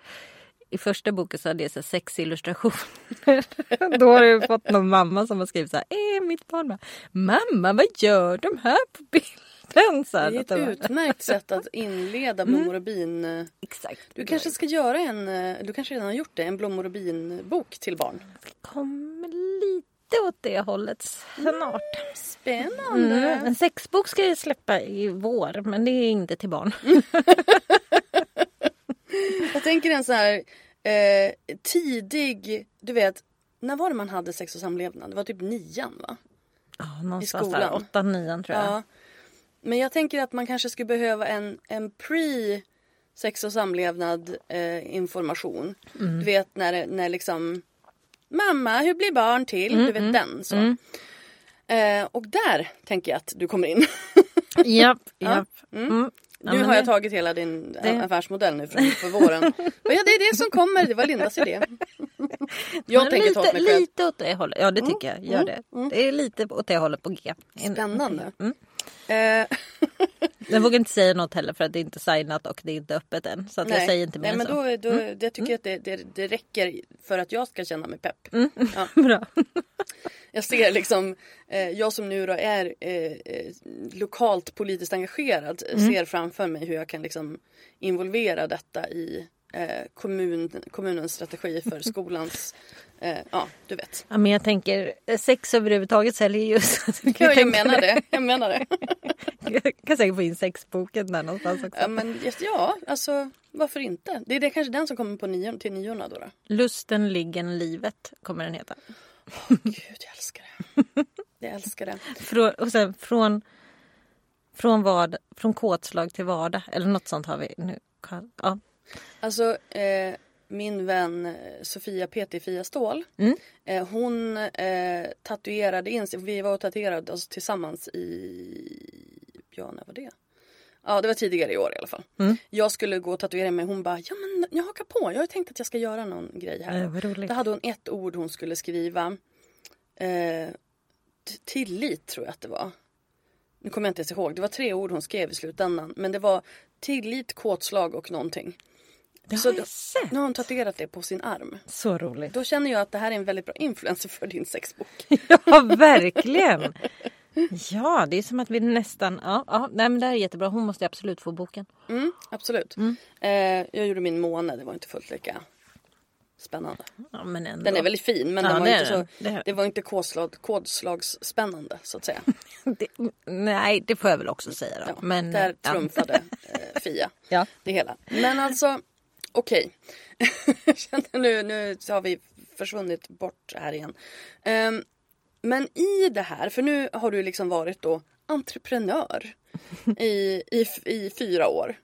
i första boken så hade jag så sex illustrationer. Då har jag fått någon mamma som har skrivit så här. Eh, mitt barn bara, Mamma vad gör de här på bilden? Här, Det är det ett utmärkt sätt att inleda blommor och bin. eh, Exakt. Du kanske ska göra en, eh, du kanske redan har gjort det, en blommor och bin-bok till barn. kommer lite åt det hållet snart. Spännande! Mm. En sexbok ska jag släppa i vår men det är inte till barn. Jag tänker en så här eh, tidig, du vet, när var det man hade sex och samlevnad? Det var typ nian va? Ja, någonstans skolan. där, åtta, nian tror jag. Ja. Men jag tänker att man kanske skulle behöva en, en pre sex och samlevnad eh, information. Mm. Du vet när, när liksom Mamma, hur blir barn till? Mm, du vet den så. Eh, och där tänker jag att du kommer in. Japp, japp. Mm. Ja, nu har jag det- tagit hela din det- affärsmodell nu för, för våren. Ja, det är det som kommer, det var Lindas idé. Jag Men tänker ta åt lite, mig själv. lite åt det hållet. Ja det tycker jag. Gör det. Det är lite åt det hållet på G. Spännande. Mm. Eh, Jag vågar inte säga något heller för att det är inte signat och det är inte öppet än. Så att jag säger inte mer nej, men så. då, då, det tycker jag att det, det, det räcker för att jag ska känna mig pepp. Ja. Bra. Jag ser liksom, eh, jag som nu då är eh, eh, lokalt politiskt engagerad Mm. ser framför mig hur jag kan liksom involvera detta i eh, kommun, kommunens strategi för skolans, eh, ja du vet. Ja, men jag tänker eh, sex överhuvudtaget säljer ju. Ja, jag tänka menar det. Jag menar det. Jag kan säkert få in sexboken där någonstans också. Ja, men ja, alltså varför inte? Det är det kanske den som kommer på nion, till niorna då. då. Lusten, liggen, livet kommer den heta. Gud, jag älskar det. Jag älskar det. Från, och sen från, från, vad, från kåtslag till vardag. Eller något sånt har vi nu. Ja. Alltså eh, min vän eh, Sofia PT Fia Ståhl. Mm. Eh, hon eh, tatuerade in sig. Vi var och tatuerade oss tillsammans i... Ja, när var det? Ja, det var tidigare i år i alla fall. Mm. Jag skulle gå och tatuera mig. Hon bara, ja men jag hakar på. Jag har tänkt att jag ska göra någon grej här. Roligt. Då hade hon ett ord hon skulle skriva. Eh, tillit tror jag att det var. Nu kommer jag inte ens ihåg. Det var tre ord hon skrev i slutändan. Men det var tillit, kåtslag och någonting. Det Så har då- jag sett. Nu har hon tatuerat det på sin arm. Så roligt. Då känner jag att det här är en väldigt bra influencer för din sexbok. Ja, verkligen. Ja, det är som att vi nästan... Ja, ja nej, men det här är jättebra. Hon måste absolut få boken. Mm, absolut. Eh, jag gjorde min måne. Det var inte fullt lika spännande. Ja, men ändå. Den är väldigt fin men Ja, den var det inte så. Det det var inte kodslag, kodslagsspännande så att säga. Det, nej, det får jag väl också säga då. Ja, men, där ja. trumfade eh, Fia Ja. det hela. Men alltså, okej. Känner nu, nu har vi försvunnit bort här igen. Ehm, men i det här, för nu har du liksom varit då entreprenör i, i, i fyra år.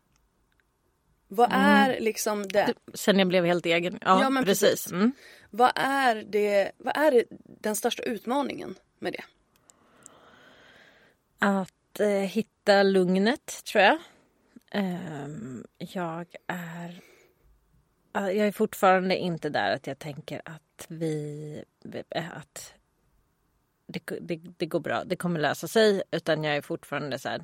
Vad Mm. är liksom det? Sen jag blev helt egen. Ja, Ja, men precis. precis. Mm. Vad är det? Vad är det, den största utmaningen med det? Att eh, hitta lugnet, tror jag. Ehm, jag är... Alltså, jag är fortfarande inte där att jag tänker att vi... Eh, att det, det, det går bra, det kommer lösa sig. Utan jag är fortfarande så här,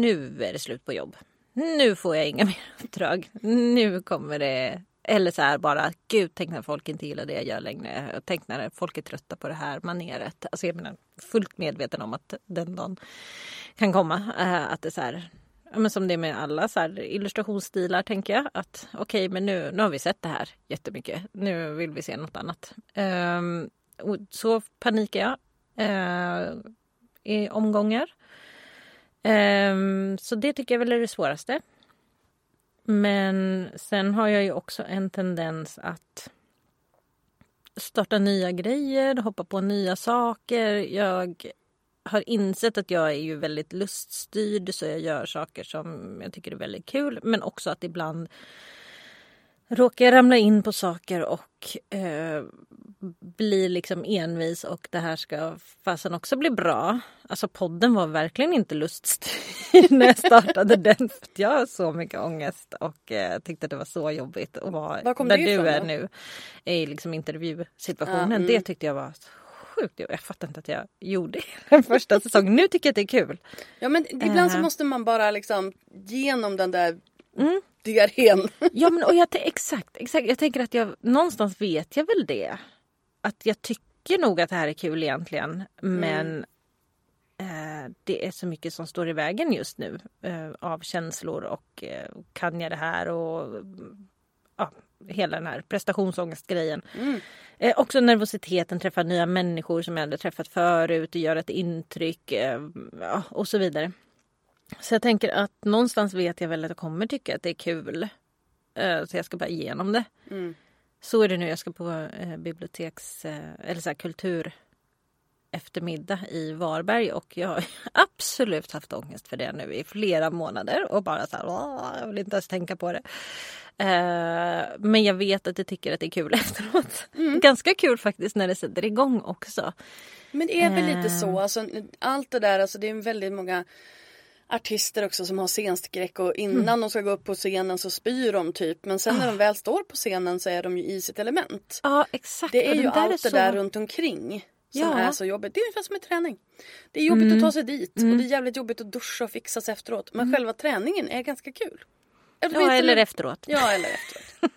nu är det slut på jobb. Nu får jag inga mer uppdrag. Nu kommer det eller så här bara, gud tänk när folk inte gillar det jag gör längre. Tänk när folk är trötta på det här maneret. Alltså jag menar fullt medveten om att den dagen kan komma. Eh, att det är så här, men som det är med alla så här illustrationsstilar tänker jag. Att okej, okay, men nu, nu har vi sett det här jättemycket. Nu vill vi se något annat. Um, och så panikar jag uh, i omgångar. Um, så det tycker jag väl är det svåraste. Men sen har jag ju också en tendens att starta nya grejer, hoppa på nya saker. Jag har insett att jag är ju väldigt luststyrd så jag gör saker som jag tycker är väldigt kul. Men också att ibland råkar jag ramla in på saker och eh, blir liksom envis och det här ska fasen också bli bra. Alltså podden var verkligen inte luststyrd när jag startade den. För jag har så mycket ångest och eh, tyckte det var så jobbigt att vara där du är då? nu. I liksom intervjusituationen. Ja, mm. Det tyckte jag var sjukt. Jag fattar inte att jag gjorde den första säsongen. Nu tycker jag att det är kul. Ja men ibland så eh. måste man bara liksom genom den där mm. diarrén. ja men och jag, exakt, exakt. Jag tänker att jag någonstans vet jag väl det att jag tycker nog att det här är kul egentligen. Men mm. eh, det är så mycket som står i vägen just nu eh, av känslor och eh, kan jag det här och ja, hela den här prestationsångestgrejen. Mm. Eh, också nervositeten, träffa nya människor som jag hade träffat förut, göra ett intryck eh, ja, och så vidare. Så jag tänker att någonstans vet jag väl att jag kommer tycka att det är kul. Eh, så jag ska bara igenom det. Mm. Så är det nu. Jag ska på eh, biblioteks eh, eller så kultur eftermiddag i Varberg och jag har absolut haft ångest för det nu i flera månader och bara så här, jag vill inte ens tänka på det. Eh, men jag vet att jag tycker att det är kul efteråt. Mm. Ganska kul faktiskt när det sätter igång också. Men det är väl lite så, eh. alltså, allt det där, alltså det är väldigt många artister också som har scenskräck och innan mm. de ska gå upp på scenen så spyr de typ men sen när de ah. väl står på scenen så är de ju i sitt element. Ja exakt. Det är ju allt är så... det där runt omkring som ja. är så jobbigt. Det är ungefär som med träning. Det är jobbigt mm. att ta sig dit mm. och det är jävligt jobbigt att duscha och fixa sig efteråt. Men mm. själva träningen är ganska kul. ja eller efteråt. Ja eller efteråt.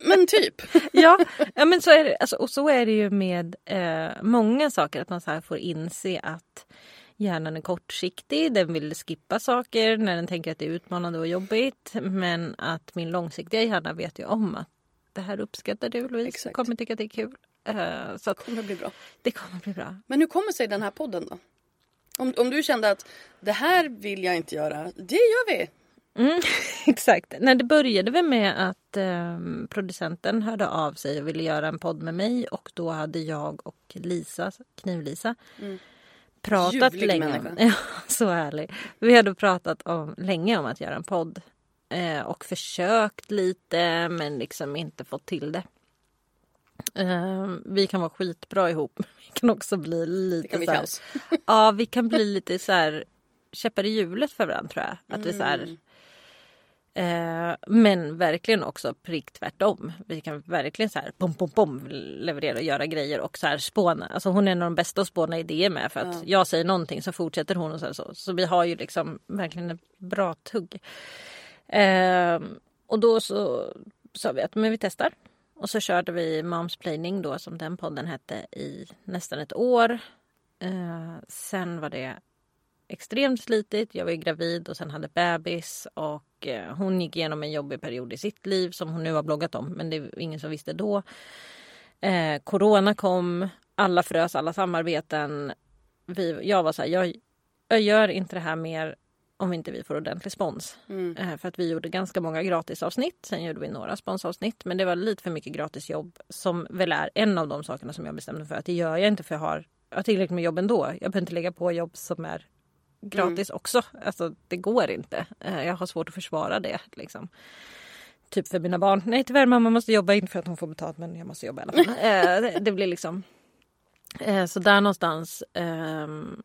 men typ. ja, ja men så är det. Alltså, och så är det ju med eh, många saker. Att man så här får inse att Hjärnan är kortsiktig, den vill skippa saker när den tänker att det är utmanande och jobbigt. Men att min långsiktiga hjärna vet ju om att det här uppskattar du Louise, Exakt. kommer tycka att det är kul. Uh, så att det kommer bli bra. Det kommer bli bra. Men hur kommer sig den här podden då? Om, om du kände att det här vill jag inte göra, det gör vi. Mm, exakt. Nej, det började väl med att eh, producenten hörde av sig och ville göra en podd med mig och då hade jag och Lisa, Kniv-Lisa, mm pratat Ljuvlig länge. Människa. Ja, så härlig. Vi hade pratat om, länge om att göra en podd. Eh, och försökt lite men liksom inte fått till det. Eh, vi kan vara skitbra ihop. Vi kan också bli lite så här, Ja, vi kan bli lite så här käppar i hjulet för varandra tror jag. Att mm. vi så här, mm. Eh, men verkligen också prick tvärtom. Vi kan verkligen så här bom, bom, bom, leverera och göra grejer och så här spåna. Alltså hon är en av de bästa att spåna idéer med för att ja. jag säger någonting så fortsätter hon och så, så. Så vi har ju liksom verkligen ett bra tugg. Eh, och då så sa vi att men vi testar. Och så körde vi Momsplaining, då som den podden hette i nästan ett år. Eh, sen var det extremt slitigt. Jag var gravid och sen hade bebis och eh, hon gick igenom en jobbig period i sitt liv som hon nu har bloggat om men det är ingen som visste då. Eh, corona kom, alla frös alla samarbeten. Vi, jag var så här, jag, jag gör inte det här mer om inte vi får ordentlig spons. Mm. Eh, för att vi gjorde ganska många gratisavsnitt. Sen gjorde vi några sponsavsnitt. Men det var lite för mycket gratisjobb som väl är en av de sakerna som jag bestämde för att det gör jag inte för jag har, jag har tillräckligt med jobb ändå. Jag behöver inte lägga på jobb som är gratis mm. också. Alltså det går inte. Eh, jag har svårt att försvara det. Liksom. Typ för mina barn. Nej tyvärr mamma måste jobba inte för att hon får betalt men jag måste jobba i alla fall. Eh, det, blir liksom. Så där någonstans ehm,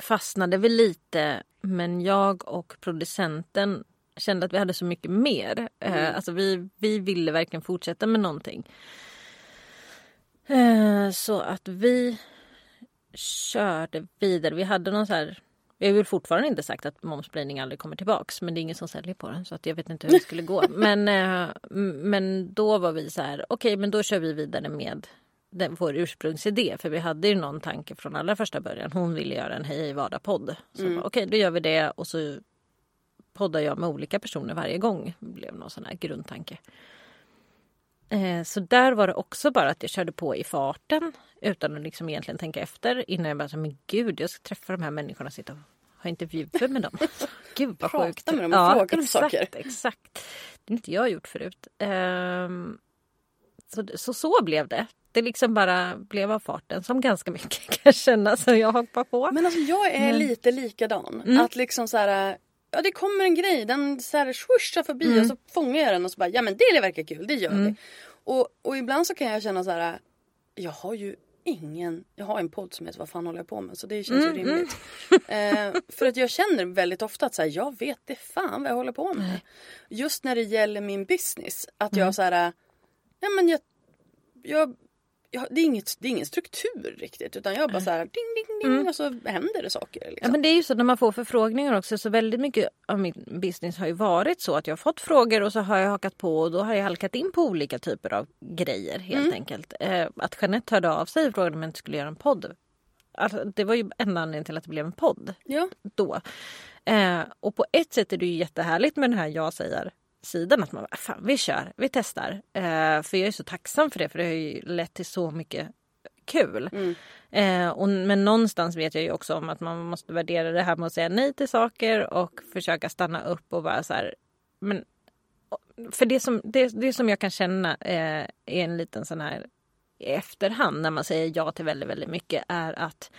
fastnade vi lite. Men jag och producenten kände att vi hade så mycket mer. Mm. Alltså vi, vi ville verkligen fortsätta med någonting. Så att vi körde vidare. Vi hade någon så här vi har väl fortfarande inte sagt att momsspridning aldrig kommer tillbaks men det är ingen som säljer på den så att jag vet inte hur det skulle gå. Men, eh, men då var vi så här, okej okay, men då kör vi vidare med den, vår ursprungsidé. För vi hade ju någon tanke från allra första början. Hon ville göra en Hej Vardag-podd. mm. okej, okay, då gör vi det och så poddar jag med olika personer varje gång. Det blev någon sån här grundtanke. Eh, så där var det också bara att jag körde på i farten utan att liksom egentligen tänka efter innan jag bara sa, men gud, jag ska träffa de här människorna och sitta och ha intervjuer med dem. gud vad Prata sjukt. med dem och ja, fråga dem saker. Exakt. Det är inte jag gjort förut. Um, så, så så blev det. Det liksom bara blev av farten som ganska mycket kan jag känna så jag hoppar på. Men alltså jag är men... lite likadan. Mm. Att liksom så här, ja det kommer en grej, den så här swooshar förbi mm. och så fångar jag den och så bara ja men det verkar kul, det gör mm. vi. Och, och ibland så kan jag känna så här, jag har ju ingen, jag har en podd som heter Vad fan håller jag på med? Så det känns mm, ju rimligt. Mm. eh, för att jag känner väldigt ofta att så här, jag vet det fan vad jag håller på med. Just när det gäller min business. Att jag mm. så här, ja men jag, jag jag, det, är inget, det är ingen struktur riktigt utan jag bara så här ding ding ding mm. och så händer det saker. Liksom. Ja, men det är ju så när man får förfrågningar också så väldigt mycket av min business har ju varit så att jag har fått frågor och så har jag hakat på och då har jag halkat in på olika typer av grejer helt mm. enkelt. Eh, att Jeanette hörde av sig och frågade om jag inte skulle göra en podd. Alltså, det var ju enda anledningen till att det blev en podd. Ja. Då. Eh, och på ett sätt är det ju jättehärligt med den här jag säger sidan att man bara, fan vi kör, vi testar. Eh, för jag är så tacksam för det för det har ju lett till så mycket kul. Mm. Eh, och, men någonstans vet jag ju också om att man måste värdera det här med att säga nej till saker och försöka stanna upp och bara så här. Men, för det som, det, det som jag kan känna eh, är en liten sån här i efterhand när man säger ja till väldigt, väldigt mycket är att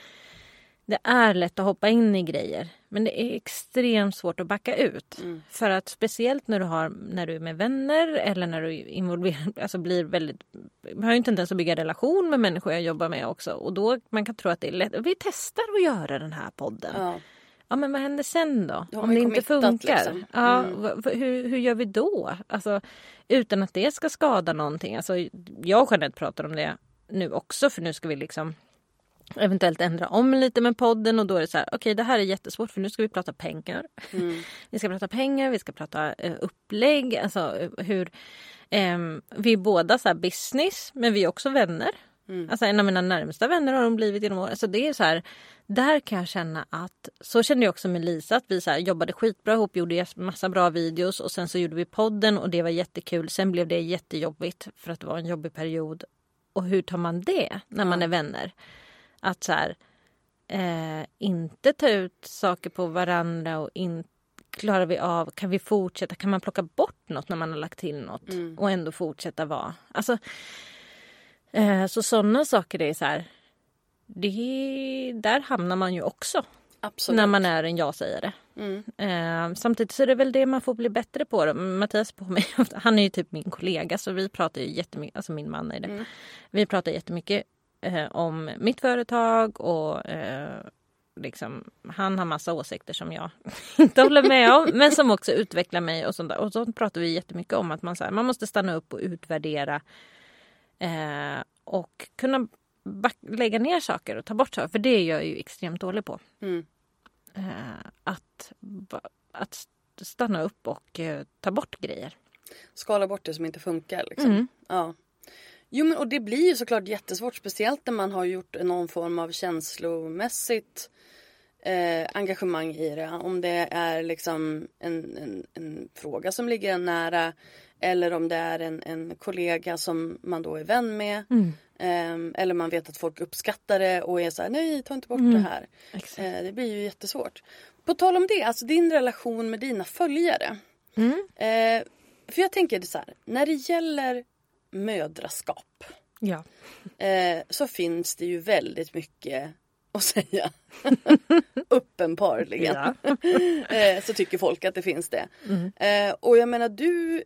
det är lätt att hoppa in i grejer men det är extremt svårt att backa ut. Mm. För att speciellt när du, har, när du är med vänner eller när du involverar, alltså blir väldigt... Jag har ju en tendens att bygga relation med människor jag jobbar med också. Och då man kan tro att det är lätt. Vi testar att göra den här podden. Ja. Ja men vad händer sen då? då Om det inte funkar? Liksom. Ja, mm. hur, hur gör vi då? Alltså, utan att det ska skada någonting. Alltså, jag och Jeanette pratar om det nu också för nu ska vi liksom eventuellt ändra om lite med podden och då är det så här, okej okay, det här är jättesvårt för nu ska vi prata pengar. Mm. vi ska prata pengar, vi ska prata uh, upplägg, alltså uh, hur um, vi är båda så business men vi är också vänner. Mm. Alltså en av mina närmsta vänner har de blivit genom åren. Alltså det är så här, där kan jag känna att, så kände jag också med Lisa, att vi så här, jobbade skitbra ihop, gjorde massa bra videos och sen så gjorde vi podden och det var jättekul. Sen blev det jättejobbigt för att det var en jobbig period. Och hur tar man det när man är vänner? Att så här, eh, inte ta ut saker på varandra och inte klarar vi av, kan vi fortsätta, kan man plocka bort något när man har lagt till något mm. och ändå fortsätta vara. Alltså, eh, så sådana saker är så här, det, där hamnar man ju också. Absolut. När man är en ja-sägare. Mm. Eh, samtidigt så är det väl det man får bli bättre på. Då. Mattias på mig, han är ju typ min kollega så vi pratar ju jättemycket, alltså min man är det. Mm. Vi pratar jättemycket eh, om mitt företag och eh, liksom, han har massa åsikter som jag inte håller med om men som också utvecklar mig och sånt där. Och så pratar vi jättemycket om att man, så här, man måste stanna upp och utvärdera eh, och kunna lägga ner saker och ta bort saker. För det är jag ju extremt dålig på. Mm. Eh, att, att stanna upp och eh, ta bort grejer. Skala bort det som inte funkar. Liksom. Mm. Ja. Jo men och det blir ju såklart jättesvårt speciellt när man har gjort någon form av känslomässigt eh, engagemang i det. Om det är liksom en, en, en, fråga som ligger en nära eller om det är en, en kollega som man då är vän med. Mm. Eh, eller man vet att folk uppskattar det och är så här, nej ta inte bort mm. det här. Eh, det blir ju jättesvårt. På tal om det, alltså din relation med dina följare. Mm. Eh, för jag tänker det så här, när det gäller mödraskap. Ja. Eh, så finns det ju väldigt mycket att säga. Uppenbarligen. Eh, så tycker folk att det finns det. Mm. Eh, och jag menar du,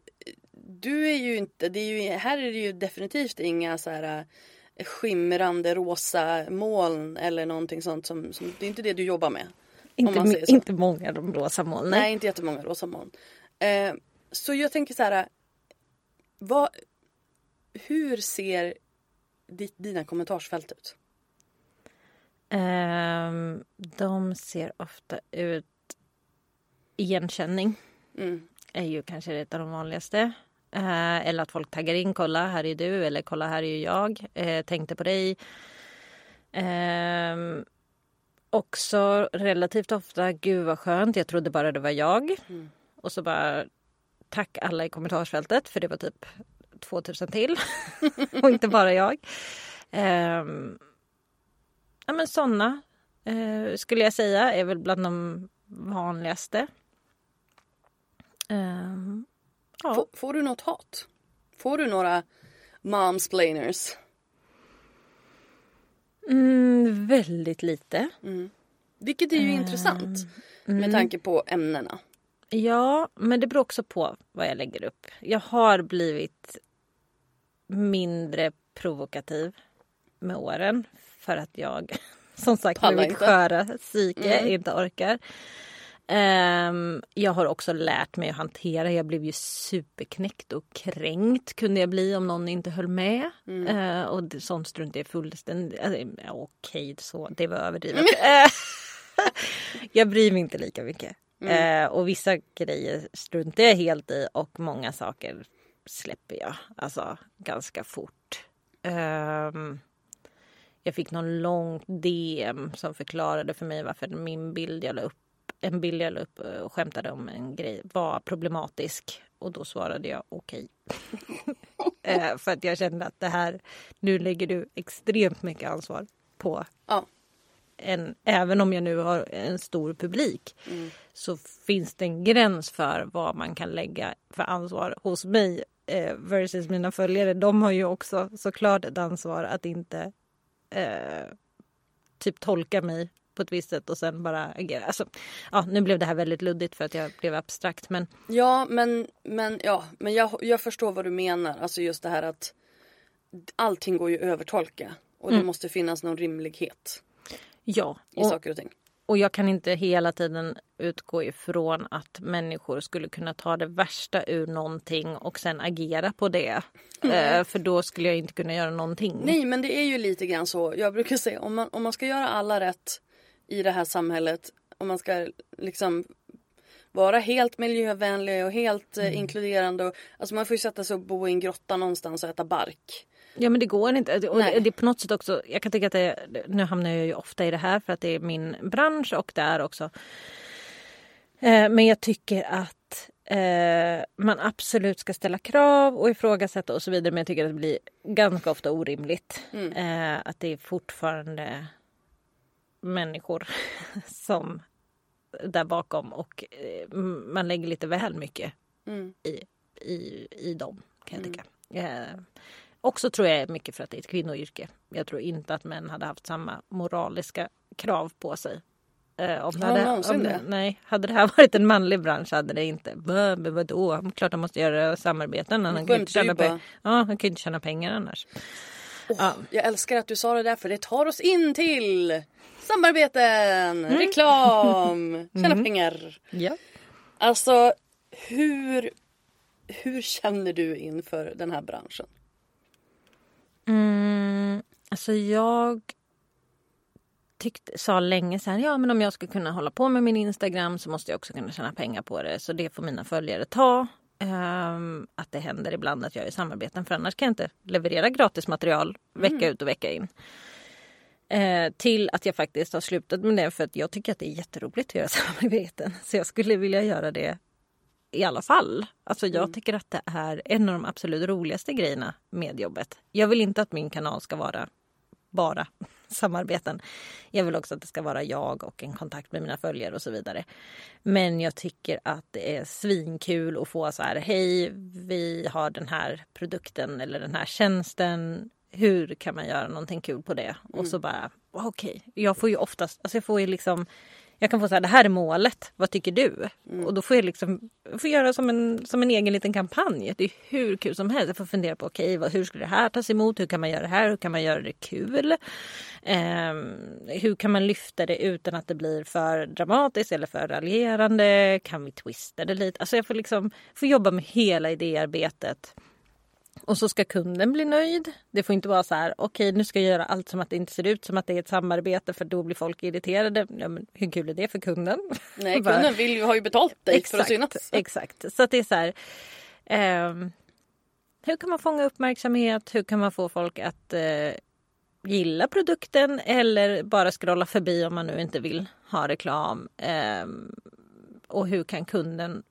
du är ju inte, det är ju, här är det ju definitivt inga så här skimrande rosa moln eller någonting sånt som, som det är inte det du jobbar med. Inte, inte många de rosa moln. Nej. nej, inte jättemånga rosa moln. Eh, så jag tänker så här, vad, hur ser dina kommentarsfält ut? Ehm, de ser ofta ut... Igenkänning Mm. är ju kanske ett av de vanligaste. Eh, eller att folk taggar in, kolla här är du eller kolla här är jag. Eh, tänkte på dig. Ehm, också relativt ofta, gud vad skönt, jag trodde bara det var jag. Och så bara tack alla i kommentarsfältet för det var typ 2000 till och inte bara jag. Ehm, ja men sådana eh, skulle jag säga är väl bland de vanligaste. Ehm, ja. Får, får du något hat? Får du några momsplainers? Mm, väldigt lite. Vilket är ju intressant med tanke på ämnena. Ja, men det beror också på vad jag lägger upp. Jag har blivit mindre provokativ med åren för att jag som sagt med mitt inte. sköra psyke inte orkar. Ehm, jag har också lärt mig att hantera. Jag blev ju superknäckt och kränkt kunde jag bli om någon inte höll med. Eh, och det, sånt strunt är fullständigt... Alltså, okej, så det var överdrivet. Eh, jag bryr mig inte lika mycket. Eh, och vissa grejer struntar jag helt i och många saker släpper jag alltså ganska fort. Ehm, jag fick någon lång DM som förklarade för mig varför min bild jag la upp, en bild jag la upp eh, och skämtade om en grej var problematisk. Och då svarade jag okej. eh, för att jag kände att det här, nu lägger du extremt mycket ansvar på Ja. en, även om jag nu har en stor publik så finns det en gräns för vad man kan lägga för ansvar hos mig eh, versus mina följare. De har ju också såklart ett ansvar att inte eh, typ tolka mig på ett visst sätt och sen bara agera. Alltså, ja, nu blev det här väldigt luddigt för att jag blev abstrakt men Ja, men, men, ja, men jag, jag förstår vad du menar. Alltså just det här att allting går ju att övertolka. Och det måste finnas någon rimlighet ja. i Och, saker och ting. Och jag kan inte hela tiden utgå ifrån att människor skulle kunna ta det värsta ur någonting och sen agera på det. Eh, för då skulle jag inte kunna göra någonting. Nej, men det är ju lite grann så. Jag brukar säga om man, om man ska göra alla rätt i det här samhället. Om man ska liksom vara helt miljövänlig och helt eh, inkluderande. Och, alltså man får ju sätta sig och bo i en grotta någonstans och äta bark. Ja men det går inte. Och Nej. det är på något sätt också, jag kan tycka att det, nu hamnar jag ju ofta i det här för att det är min bransch och det är också. Eh, men jag tycker att eh, man absolut ska ställa krav och ifrågasätta och så vidare. Men jag tycker att det blir ganska ofta orimligt. Eh, att det är fortfarande människor som där bakom och eh, man lägger lite väl mycket i, i, i dem kan jag tycka. Eh, också tror jag är mycket för att det är ett kvinnoyrke. Jag tror inte att män hade haft samma moraliska krav på sig. Eh, om det de hade, någonsin om, det? Nej, hade det här varit en manlig bransch hade det inte. Bö, vadå? Klart han måste göra samarbeten. Han kan, inte tjäna bara. pe- ja, han kan ju inte tjäna pengar annars. Ja. Jag älskar att du sa det där för det tar oss in till samarbeten, Mm. reklam, tjäna pengar. Ja. Alltså hur, hur känner du inför den här branschen? Mm, alltså jag tyckte, sa länge sedan, ja men om jag ska kunna hålla på med min Instagram så måste jag också kunna tjäna pengar på det. Så det får mina följare ta. Ehm, att det händer ibland att jag i samarbeten för annars kan jag inte leverera gratis material vecka ut och vecka in. Eh, till att jag faktiskt har slutat med det för att jag tycker att det är jätteroligt att göra samarbeten. Så jag skulle vilja göra det i alla fall. Alltså jag tycker att det är en av de absolut roligaste grejerna med jobbet. Jag vill inte att min kanal ska vara bara samarbeten. Jag vill också att det ska vara jag och en kontakt med mina följare och så vidare. Men jag tycker att det är svinkul att få så här, hej, vi har den här produkten eller den här tjänsten. Hur kan man göra någonting kul på det? Och så bara, okej. Jag får ju oftast, alltså jag får ju liksom jag kan få så här, det här är målet, vad tycker du? Och då får jag liksom får göra som en, som en egen liten kampanj. Det är hur kul som helst. Jag får fundera på, okej, vad hur skulle det här tas emot? Hur kan man göra det här? Hur kan man göra det kul? Ehm, hur kan man lyfta det utan att det blir för dramatiskt eller för raljerande? Kan vi twista det lite? Alltså jag får liksom får jobba med hela idéarbetet Och så ska kunden bli nöjd. Det får inte vara så här, okej nu ska jag göra allt som att det inte ser ut som att det är ett samarbete för då blir folk irriterade. Ja, men hur kul är det för kunden? Nej, kunden vill ju, har ju betalt dig för att synas. Exakt. Så att det är så här. ehm, hur kan man fånga uppmärksamhet? Hur kan man få folk att eh, gilla produkten eller bara scrolla förbi om man nu inte vill ha reklam? Ehm, och hur kan kunden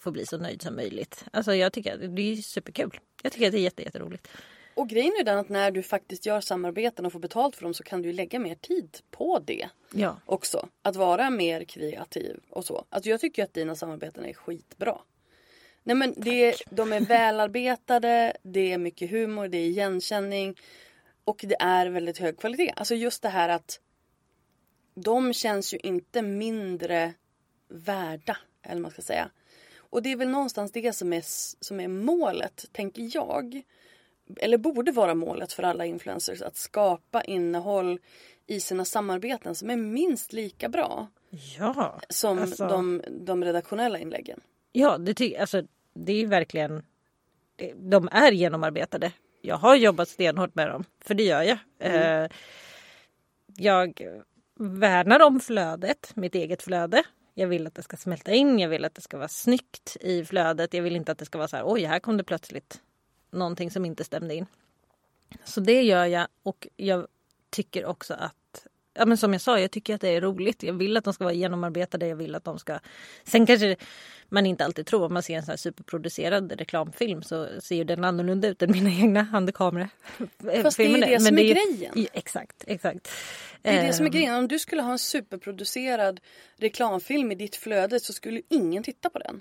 få bli så nöjd som möjligt? Alltså jag tycker att det är superkul. Jag tycker att det är jätte, jätteroligt. Och grejen är den att när du faktiskt gör samarbeten och får betalt för dem så kan du lägga mer tid på det Ja. också. Att vara mer kreativ och så. Alltså jag tycker att dina samarbeten är skitbra. Nej men det, de är välarbetade, det är mycket humor, det är igenkänning och det är väldigt hög kvalitet. Alltså just det här att de känns ju inte mindre värda, eller man ska säga. Och det är väl någonstans det som är, som är målet, tänker jag. Eller borde vara målet för alla influencers, att skapa innehåll i sina samarbeten som är minst lika bra Ja. som Alltså- de, de redaktionella inläggen. Ja, det, ty- alltså, det är verkligen... De är genomarbetade. Jag har jobbat stenhårt med dem, för det gör jag. Eh, jag värnar om flödet, mitt eget flöde. Jag vill att det ska smälta in, jag vill att det ska vara snyggt i flödet. Jag vill inte att det ska vara så här, oj, här kom det plötsligt någonting som inte stämde in. Så det gör jag och jag tycker också att Ja, men som jag sa, jag tycker att det är roligt. Jag vill att de ska vara genomarbetade. Jag vill att de ska... Sen kanske man inte alltid tror, om man ser en sån här superproducerad reklamfilm så ser ju den annorlunda ut än mina egna handkamera. Fast det är det som är grejen. Ja, exakt, exakt. Det är det som är grejen. Om du skulle ha en superproducerad reklamfilm i ditt flöde så skulle ingen titta på den.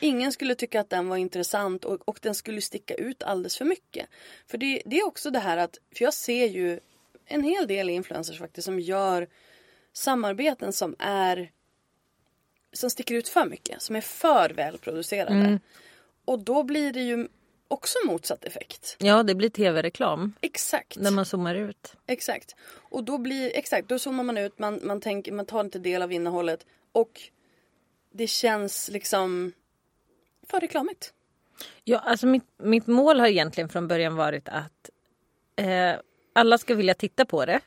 Ingen skulle tycka att den var intressant och, och den skulle sticka ut alldeles för mycket. För det, det är också det här att, för jag ser ju en hel del influencers faktiskt som gör samarbeten som är som sticker ut för mycket, som är för välproducerade. Mm. Och då blir det ju också motsatt effekt. Ja, det blir tv-reklam Exakt. när man zoomar ut. Exakt. Och då blir, exakt, då zoomar man ut, man, man, tänker, man tar inte del av innehållet och det känns liksom för reklamigt. Ja, alltså mitt, mitt mål har egentligen från början varit att eh, alla ska vilja titta på det,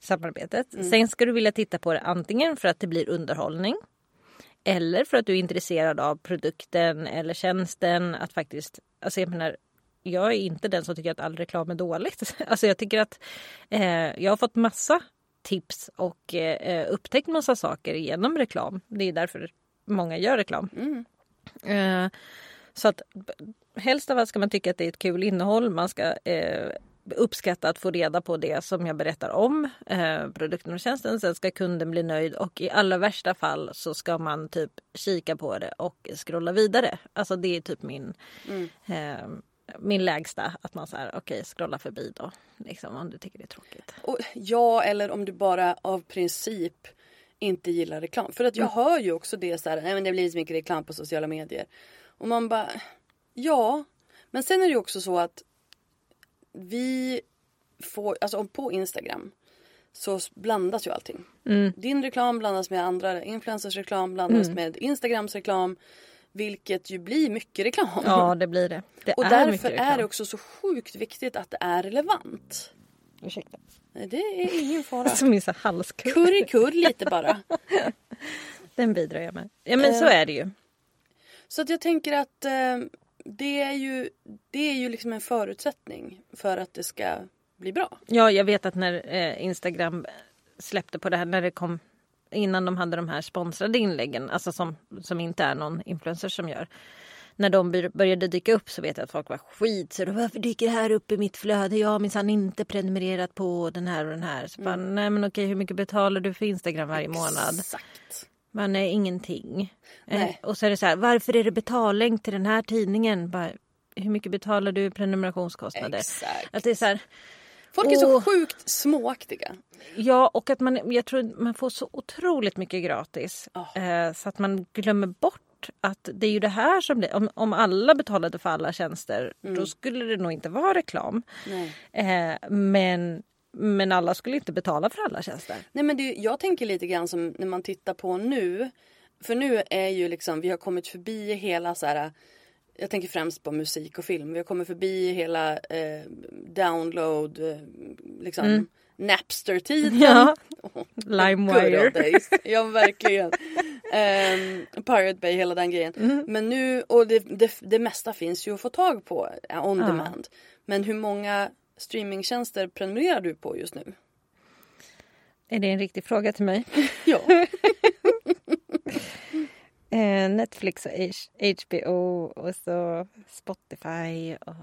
samarbetet. Sen ska du vilja titta på det antingen för att det blir underhållning eller för att du är intresserad av produkten eller tjänsten. Att faktiskt, alltså jag menar, jag är inte den som tycker att all reklam är dåligt. Alltså jag tycker att eh, jag har fått massa tips och eh, upptäckt massa saker genom reklam. Det är därför många gör reklam. Eh, så att helst av allt ska man tycka att det är ett kul innehåll. Man ska eh, uppskatta att få reda på det som jag berättar om, eh, produkten och tjänsten. Sen ska kunden bli nöjd och i allra värsta fall så ska man typ kika på det och scrolla vidare. Alltså det är typ min eh, min lägsta, att man säger okej, scrolla förbi då. Liksom, om du tycker det är tråkigt. Och, ja, eller om du bara av princip inte gillar reklam. För att jag hör ju också det så här, nej men det blir så mycket reklam på sociala medier. Och man bara, ja. Men sen är det ju också så att vi får, alltså på Instagram så blandas ju allting. Din reklam blandas med andra influencers reklam blandas med Instagrams reklam. Vilket ju blir mycket reklam. Ja, det blir det. det Och är därför är det också så sjukt viktigt att det är relevant. Ursäkta. Nej, Det är ingen fara. Som min så här halskurv. Kurrikudd lite bara. Den bidrar jag med. Ja men så är det ju. Så att jag tänker att eh, det är ju, det är ju liksom en förutsättning för att det ska bli bra. Ja, jag vet att när eh, Instagram släppte på det här, när det kom innan de hade de här sponsrade inläggen, alltså som, som inte är någon influencer som gör. När de började dyka upp så vet jag att folk var skit. Så varför dyker det här upp i mitt flöde? Jag har minsann inte prenumererat på den här och den här. Så bara, nej men okej, hur mycket betalar du för Instagram varje månad? Men nej, ingenting. Eh, och så är det så här, varför är det betallänk till den här tidningen? Bara, hur mycket betalar du i prenumerationskostnader? Exakt. Att det är så här, Folk är så Åh. sjukt småaktiga. Ja, och att man, jag tror man får så otroligt mycket gratis. Ja. Eh, så att man glömmer bort att det är ju det här som blir... Om, om alla betalade för alla tjänster då skulle det nog inte vara reklam. Eh, men, men alla skulle inte betala för alla tjänster. Nej men det, jag tänker lite grann som när man tittar på nu. För nu är ju liksom, vi har kommit förbi hela så här jag tänker främst på musik och film. Vi har kommit förbi hela eh, download, eh, liksom Napster-tiden. Ja. Oh, LimeWire. Ja verkligen. um, Pirate Bay, hela den grejen. Mm. Men nu, och det, det, det mesta finns ju att få tag på eh, on Ja. demand. Men hur många streamingtjänster prenumererar du på just nu? Är det en riktig fråga till mig? Ja. Eh, Netflix och HBO och så Spotify och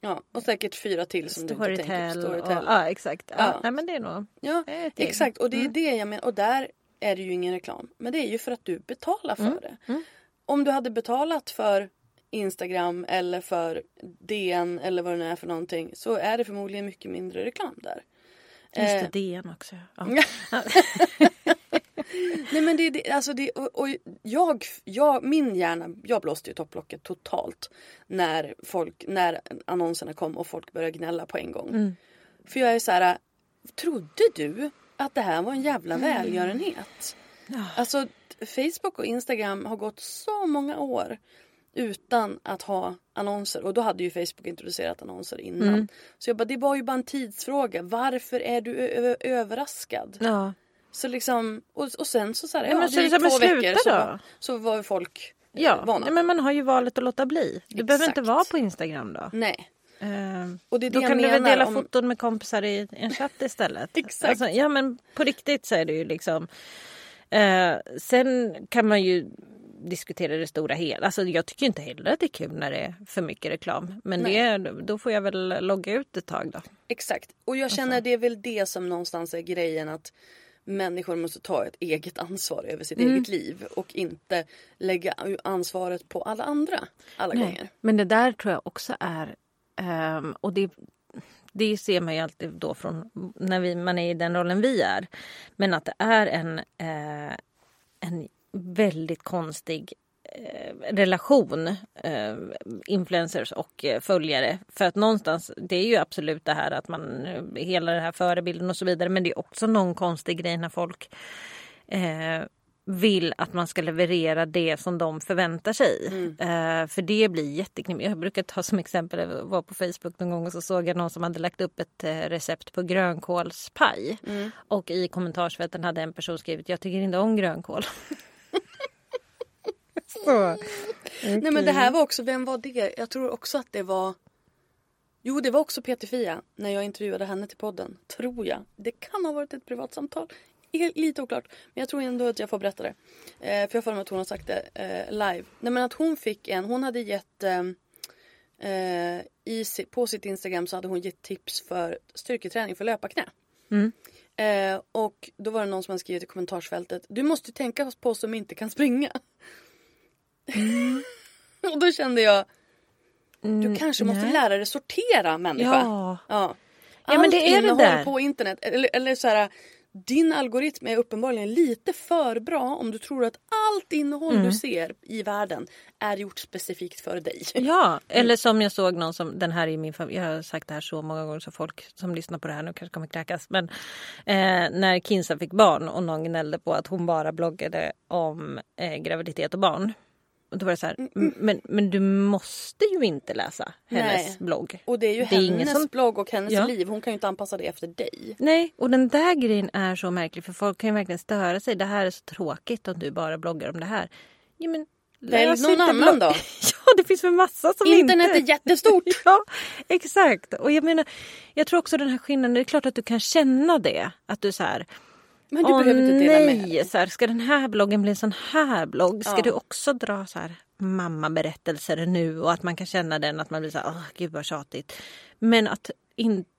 ja. Och säkert fyra till som du inte tänker Storytel. på. Och, Storytel. ja, exakt. Ja. Ja. Nej, men det är nog Ja, gäng. exakt. Och det är Mm. det jag menar. Och där är det ju ingen reklam. Men det är ju för att du betalar för Mm. det. Om du hade betalat för Instagram eller för DN eller vad det nu är för någonting så är det förmodligen mycket mindre reklam där. Just Eh, det, DN också. Ja. Nej men det är det, alltså det, och, och jag, jag, min hjärna, jag blåste ju topplocket totalt när folk, när annonserna kom och folk började gnälla på en gång. För jag är så här, trodde du att det här var en jävla välgörenhet? Alltså Facebook och Instagram har gått så många år utan att ha annonser och då hade ju Facebook introducerat annonser innan. Så jag bara, det var ju bara en tidsfråga. Varför är du överraskad? Ja. Så liksom, och, och sen så, så här, Ja, ja, men det så gick liksom, två men sluta veckor så då. var, så var folk eh, Ja, vana. nej, men man har ju valet att låta bli. Du behöver inte Exakt. vara på Instagram då. Nej. Ehm, Och det är det Då kan du väl dela om- foton med kompisar i en chatt istället. Exakt. Alltså, ja men på riktigt så är det ju liksom. Eh, sen kan man ju diskutera det stora hela. Alltså, jag tycker inte heller att det är kul när det är för mycket reklam. Men det då får jag väl logga ut ett tag då. Exakt. Och jag Alltså. känner det är väl det som någonstans är grejen att människor måste ta ett eget ansvar över sitt Mm. eget liv och inte lägga ansvaret på alla andra alla gånger. Men det där tror jag också är, ehm, och det, det ser man ju alltid då från när vi, man är i den rollen vi är. Men att det är en, eh, en väldigt konstig eh, relation eh, influencers och eh, följare. För att någonstans, det är ju absolut det här att man, hela den här förebilden och så vidare. Men det är också någon konstig grej när folk eh, vill att man ska leverera det som de förväntar sig. Eh, för det blir jätteknivigt. Jag brukar ta som exempel, jag var på Facebook någon gång och så såg jag någon som hade lagt upp ett recept på grönkålspaj. Och i kommentarsfälten hade en person skrivit jag tycker inte om grönkål. så. Nej men det här var också, vem var det? Jag tror också att det var Jo det var också Peter-Fia när jag intervjuade henne till podden. Tror jag. Det kan ha varit ett privat samtal. Är Lite oklart. Men jag tror ändå att jag får berätta det. Eh, för jag får mig att hon har sagt det eh, live. Nej men att hon fick en, hon hade gett eh, eh, i, på sitt Instagram så hade hon gett tips för styrketräning för löparknä. Eh, och då var det någon som hade skrivit i kommentarsfältet. Du måste tänka på oss som inte kan springa. och då kände jag. Du kanske måste nej. lära dig sortera människa. Ja. ja. Ja, men det är det innehåll där. på internet. Eller, eller så här. Din algoritm är uppenbarligen lite för bra om du tror att allt innehåll Mm. du ser i världen är gjort specifikt för dig. Ja, eller som jag såg någon som, den här är min favorit, jag har sagt det här så många gånger så folk som lyssnar på det här nu kanske kommer kräkas. Men eh, när Kinsa fick barn och någon gnällde på att hon bara bloggade om eh, graviditet och barn. Och då var det så här, "M- men, men du måste ju inte läsa hennes Nej. blogg. Och det är ju Det är hennes som- blogg och hennes Ja. liv. Hon kan ju inte anpassa det efter dig. Nej, och den där grejen är så märklig för folk kan ju verkligen störa sig. Det här är så tråkigt om du bara bloggar om det här. Ja, men Välj någon annan blogg- då. ja, det finns för massa som Internet inte... är jättestort. Ja, exakt. Och jag menar, jag tror också den här skillnaden, det är klart att du kan känna det. Att du så här, Men du åh behöver inte dela nej, med dig. så här, ska den här bloggen bli en sån här blogg? Ska Ja. du också dra så här mammaberättelser nu? Och att man kan känna den, att man blir så här, åh gud vad tjatigt. Men att inte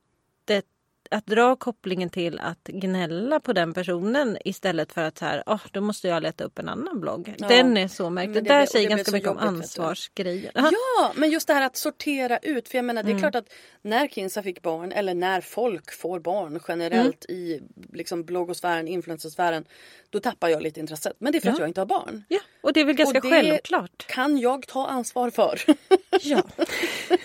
att dra kopplingen till att gnälla på den personen istället för att så här, oh, då måste jag leta upp en annan blogg. Ja. Den är så märklig. Men Det det där blir- säger det ganska mycket om ansvarsgrejen. Ja, men just det här att sortera ut. För jag menar det är Mm. klart att när Kinsa fick barn eller när folk får barn generellt Mm. i liksom bloggosfären, influencersfären. Då tappar jag lite intresset. Men det är för att Ja. jag inte har barn. Ja, och det är väl ganska Och det självklart. kan jag ta ansvar för. Ja.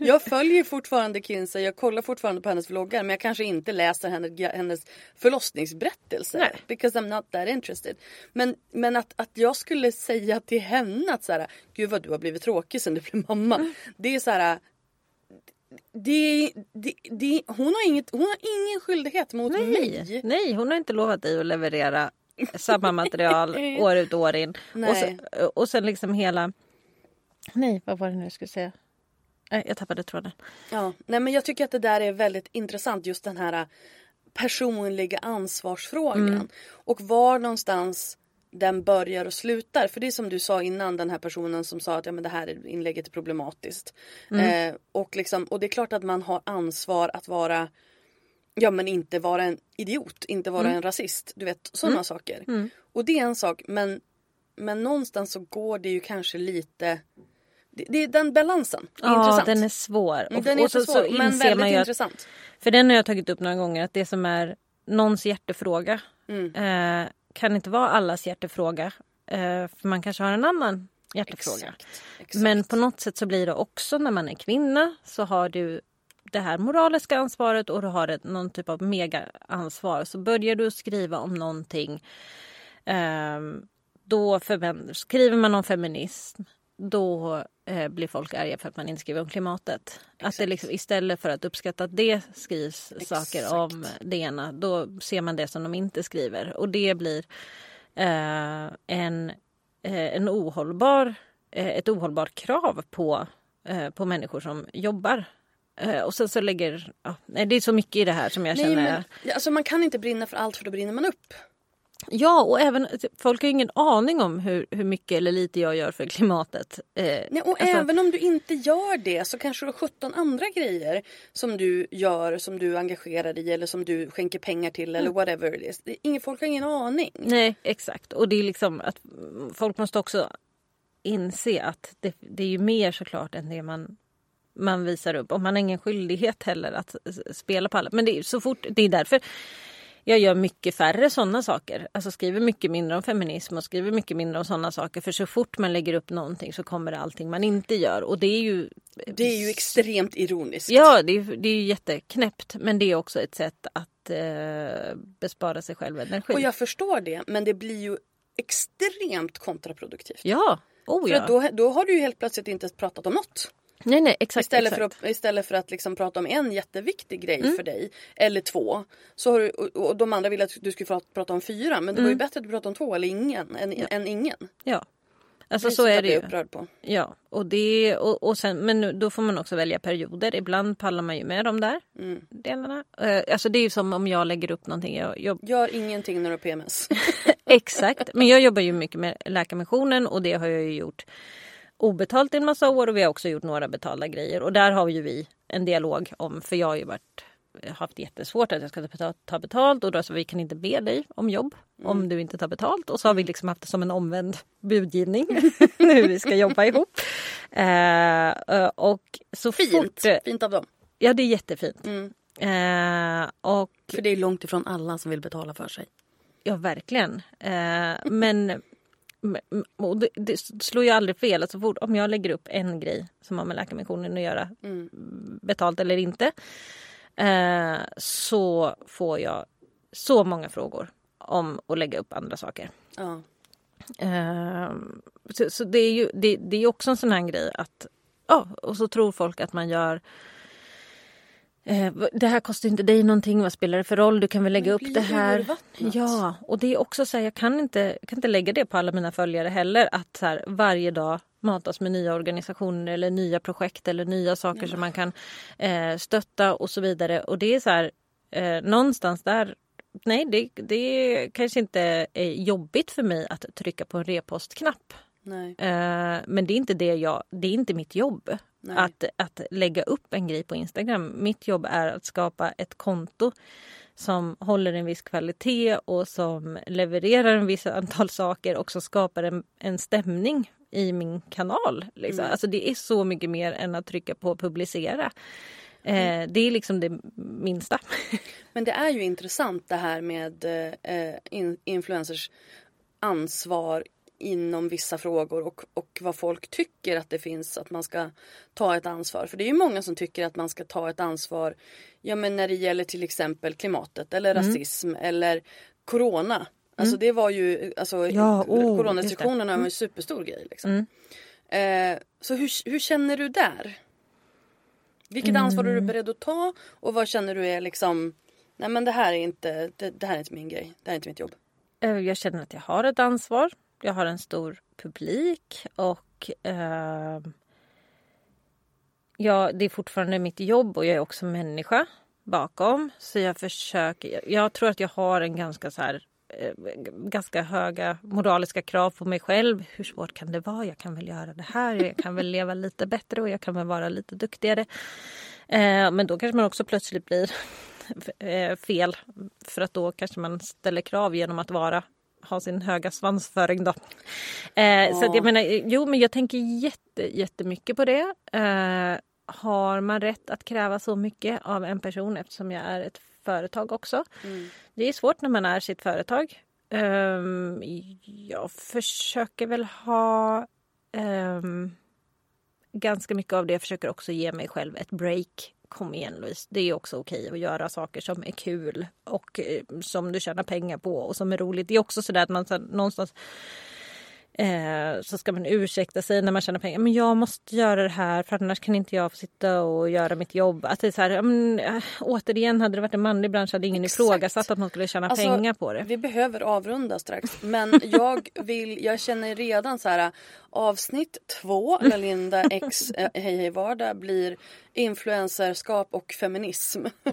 jag följer fortfarande Kinsey, jag kollar fortfarande på hennes vloggar men jag kanske inte läser hennes, hennes förlossningsberättelser. Nej. Because I'm not that interested. Men, men att, att jag skulle säga till henne att så här, gud vad du har blivit tråkig sen du blev mamma. Mm. Det är så här. Det, det, det, hon, har inget, hon har ingen skyldighet mot Nej, mig. nej, hon har inte lovat dig att leverera samma material år ut och år in. Och Nej. sen, och sen liksom hela... Nej, vad var det nu jag skulle säga? Nej, jag tappade tråden. Ja, nej men jag tycker att det där är väldigt intressant just den här äh, personliga ansvarsfrågan. Mm. Och var någonstans den börjar och slutar. För det är som du sa innan den här personen som sa att ja, men det här inlägget är problematiskt. Mm. Eh, och, liksom, och det är klart att man har ansvar att vara Ja men inte vara en idiot, inte vara Mm. en rasist. Du vet sådana saker. Och det är en sak men, men någonstans så går det ju kanske lite det, det är den balansen. Är Ja, intressant. den är svår. Mm, Den är och så, så så svår, men väldigt ju att, intressant. För den har jag tagit upp några gånger, att det som är någons hjärtefråga Mm. eh, kan inte vara allas hjärtefråga. Eh, för man kanske har en annan hjärtefråga. Exakt, exakt. Men på något sätt så blir det också när man är kvinna så har du det här moraliska ansvaret och du har ett, någon typ av mega-ansvar. Så börjar du skriva om någonting ehm, då skriver man om feminism då eh, blir folk arga för att man inte skriver om klimatet. Att det liksom, istället för att uppskatta att det skrivs saker om det ena då ser man det som de inte skriver. Och det blir eh, en, eh, en ohållbar, eh, ett ohållbart krav på, på människor som jobbar. Och sen så lägger... Ja, det är så mycket i det här som jag Nej, känner... men, alltså man kan inte brinna för allt för då brinner man upp. Ja, och även folk har ingen aning om hur, hur mycket eller lite jag gör för klimatet. Eh, Nej, och alltså- även om du inte gör det så kanske du har 17 andra grejer som du gör, som du engagerar dig i eller som du skänker pengar till eller whatever it is. Ingen, folk har ingen aning. Nej, exakt. Och det är liksom att mm, folk måste också inse att det, det är ju mer såklart än det man, man visar upp. Och man har ingen skyldighet heller att spela på alla. Men det är så fort, det är därför jag gör mycket färre sådana saker. Alltså skriver mycket mindre om feminism och skriver mycket mindre om sådana saker. För så fort man lägger upp någonting så kommer det allting man inte gör. Och det är ju... Det är ju extremt ironiskt. Ja, det är, det är ju jätteknäppt. Men det är också ett sätt att eh, bespara sig själv energi. Och jag förstår det men det blir ju extremt kontraproduktivt. Ja, oh För ja. att då, då har du ju helt plötsligt inte pratat om något. Nej, nej, exakt. Istället exakt. för, att, istället för att liksom prata om en jätteviktig grej Mm. för dig, eller två, så har du, och, de andra vill att du ska prata, om fyra. Men det var ju Mm. bättre att du pratade om två eller ingen än, än ingen. Ja. Alltså Det är så är det ju. upprörd på. Ja, och det, och, och sen, men då får man också välja perioder. Ibland pallar man ju med de där Mm. delarna. Eh, alltså det är ju som om jag lägger upp någonting. Jag, jag, Gör ingenting när du har PMS. exakt, men jag jobbar ju mycket med Läkarmissionen och det har jag ju gjort obetalt i en massa år och vi har också gjort några betalda grejer. Och där har ju vi en dialog om, för jag har ju varit haft jättesvårt att jag ska ta- ta betalt och då så vi kan inte be dig om jobb om du inte tar betalt. Och så har vi liksom haft det som en omvänd budgivning hur vi ska jobba ihop. Eh, eh, och så Fint. fort... Fint av dem. Ja, det är jättefint. Mm. Eh, och För det är långt ifrån alla som vill betala för sig. Ja, verkligen. Eh, men- och det, det slår ju aldrig fel. Alltså fort, om jag lägger upp en grej som har med Läkarmissionen att göra, betalt eller inte, eh, så får jag så många frågor om att lägga upp andra saker. Ja. Eh, så så det, är ju, det, det är också en sån här grej att... Ja, och så tror folk att man gör... Eh, det här kostar inte dig någonting, vad spelar det för roll? Du kan väl lägga upp det här. Ja, och det är också så här, jag kan inte, jag kan inte lägga det på alla mina följare heller. Att så här, varje dag matas med nya organisationer eller nya projekt eller nya saker som man kan eh, stötta och så vidare. Och det är så här, eh, någonstans där Nej, det, det kanske inte är jobbigt för mig att trycka på en repostknapp. Nej. Eh, men det är inte det jag, det är inte mitt jobb. Nej. Att, att lägga upp en grej på Instagram. Mitt jobb är att skapa ett konto som håller en viss kvalitet och som levererar en viss antal saker och som skapar en, en stämning i min kanal. Liksom. Mm. Alltså det är så mycket mer än att trycka på publicera. Mm. Eh, det är liksom det minsta. Men det är ju intressant det här med eh, in, influencers ansvar inom vissa frågor och, och vad folk tycker att det finns att man ska ta ett ansvar. För det är ju många som tycker att man ska ta ett ansvar ja, men när det gäller till exempel klimatet eller Mm. rasism eller corona. Alltså det var ju, alltså Ja, oh, coronarestriktionerna var en superstor grej. Liksom. Eh, så hur, hur känner du där? Vilket ansvar är du beredd att ta och vad känner du är liksom Nej men det här är inte, det, det här är inte min grej, det här är inte mitt jobb. Eh, Jag känner att jag har ett ansvar. Jag har en stor publik och eh, ja, det är fortfarande mitt jobb och jag är också människa bakom. Så jag försöker, jag- tror att jag har en ganska så här eh, ganska höga moraliska krav på mig själv. Hur svårt kan det vara? Jag kan väl göra det här. Jag kan väl leva lite bättre och jag kan väl vara lite duktigare. Eh, men då kanske man också plötsligt blir eh, fel. För att då kanske man ställer krav genom att vara ha sin höga svansföring då. Eh, Så att jag menar, jo men jag tänker jätte, jättemycket på det. Eh, har man rätt att kräva så mycket av en person eftersom jag är ett företag också? Det är svårt när man är sitt företag. Ehm, jag försöker väl ha ehm, ganska mycket av det. Jag försöker också ge mig själv ett break. Kom igen Louise, det är också okej att göra saker som är kul och eh, som du tjänar pengar på och som är roligt. Det är också sådär att man så, någonstans Eh, så ska man ursäkta sig när man tjänar pengar. Men jag måste göra det här för annars kan inte jag få sitta och göra mitt jobb. Att det är så här, men, äh, återigen, hade det varit en manlig bransch hade ingen Exakt. ifrågasatt att man skulle tjäna Alltså, pengar på det. Vi behöver avrunda strax. Men jag vill, jag känner redan så här avsnitt två, där Linda X eh, Hej Hej Vardag blir influencerskap och feminism.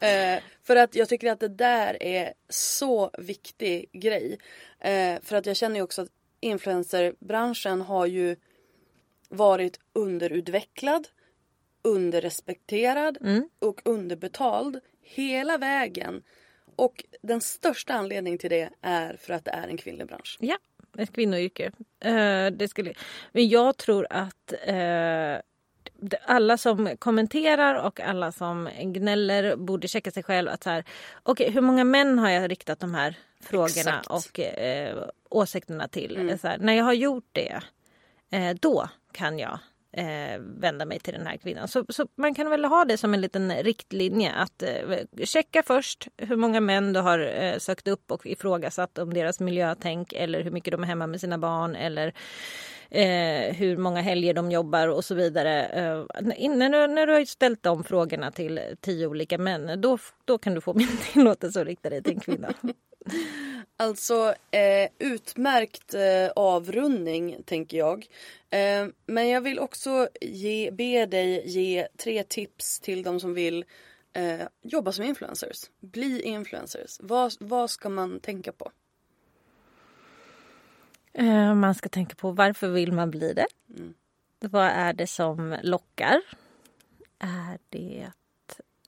eh, för att jag tycker att det där är så viktig grej. Eh, för att jag känner ju också att influencerbranschen har ju varit underutvecklad, underrespekterad och underbetald hela vägen. Och den största anledningen till det är för att det är en kvinnlig bransch. Ja, ett kvinnoyrke. Eh, det skulle... Men jag tror att eh, alla som kommenterar och alla som gnäller borde checka sig själv att så här, okej, hur många män har jag riktat de här frågorna Exakt. och eh, åsikterna till? Så här, när jag har gjort det, eh, då kan jag eh, vända mig till den här kvinnan. Så, så man kan väl ha det som en liten riktlinje att eh, checka först hur många män du har eh, sökt upp och ifrågasatt om deras miljötänk eller hur mycket de är hemma med sina barn eller eh, hur många helger de jobbar och så vidare. Eh, när, du, när du har ställt de frågorna till tio olika män då, då kan du få min tillåtelse att rikta dig till en kvinna. Alltså eh, utmärkt eh, avrundning tänker jag. Eh, men jag vill också ge, be dig ge tre tips till de som vill eh, jobba som influencers. Bli influencers. Vad, vad ska man tänka på? Eh, Man ska tänka på varför vill man bli det? Vad är det som lockar? Är det...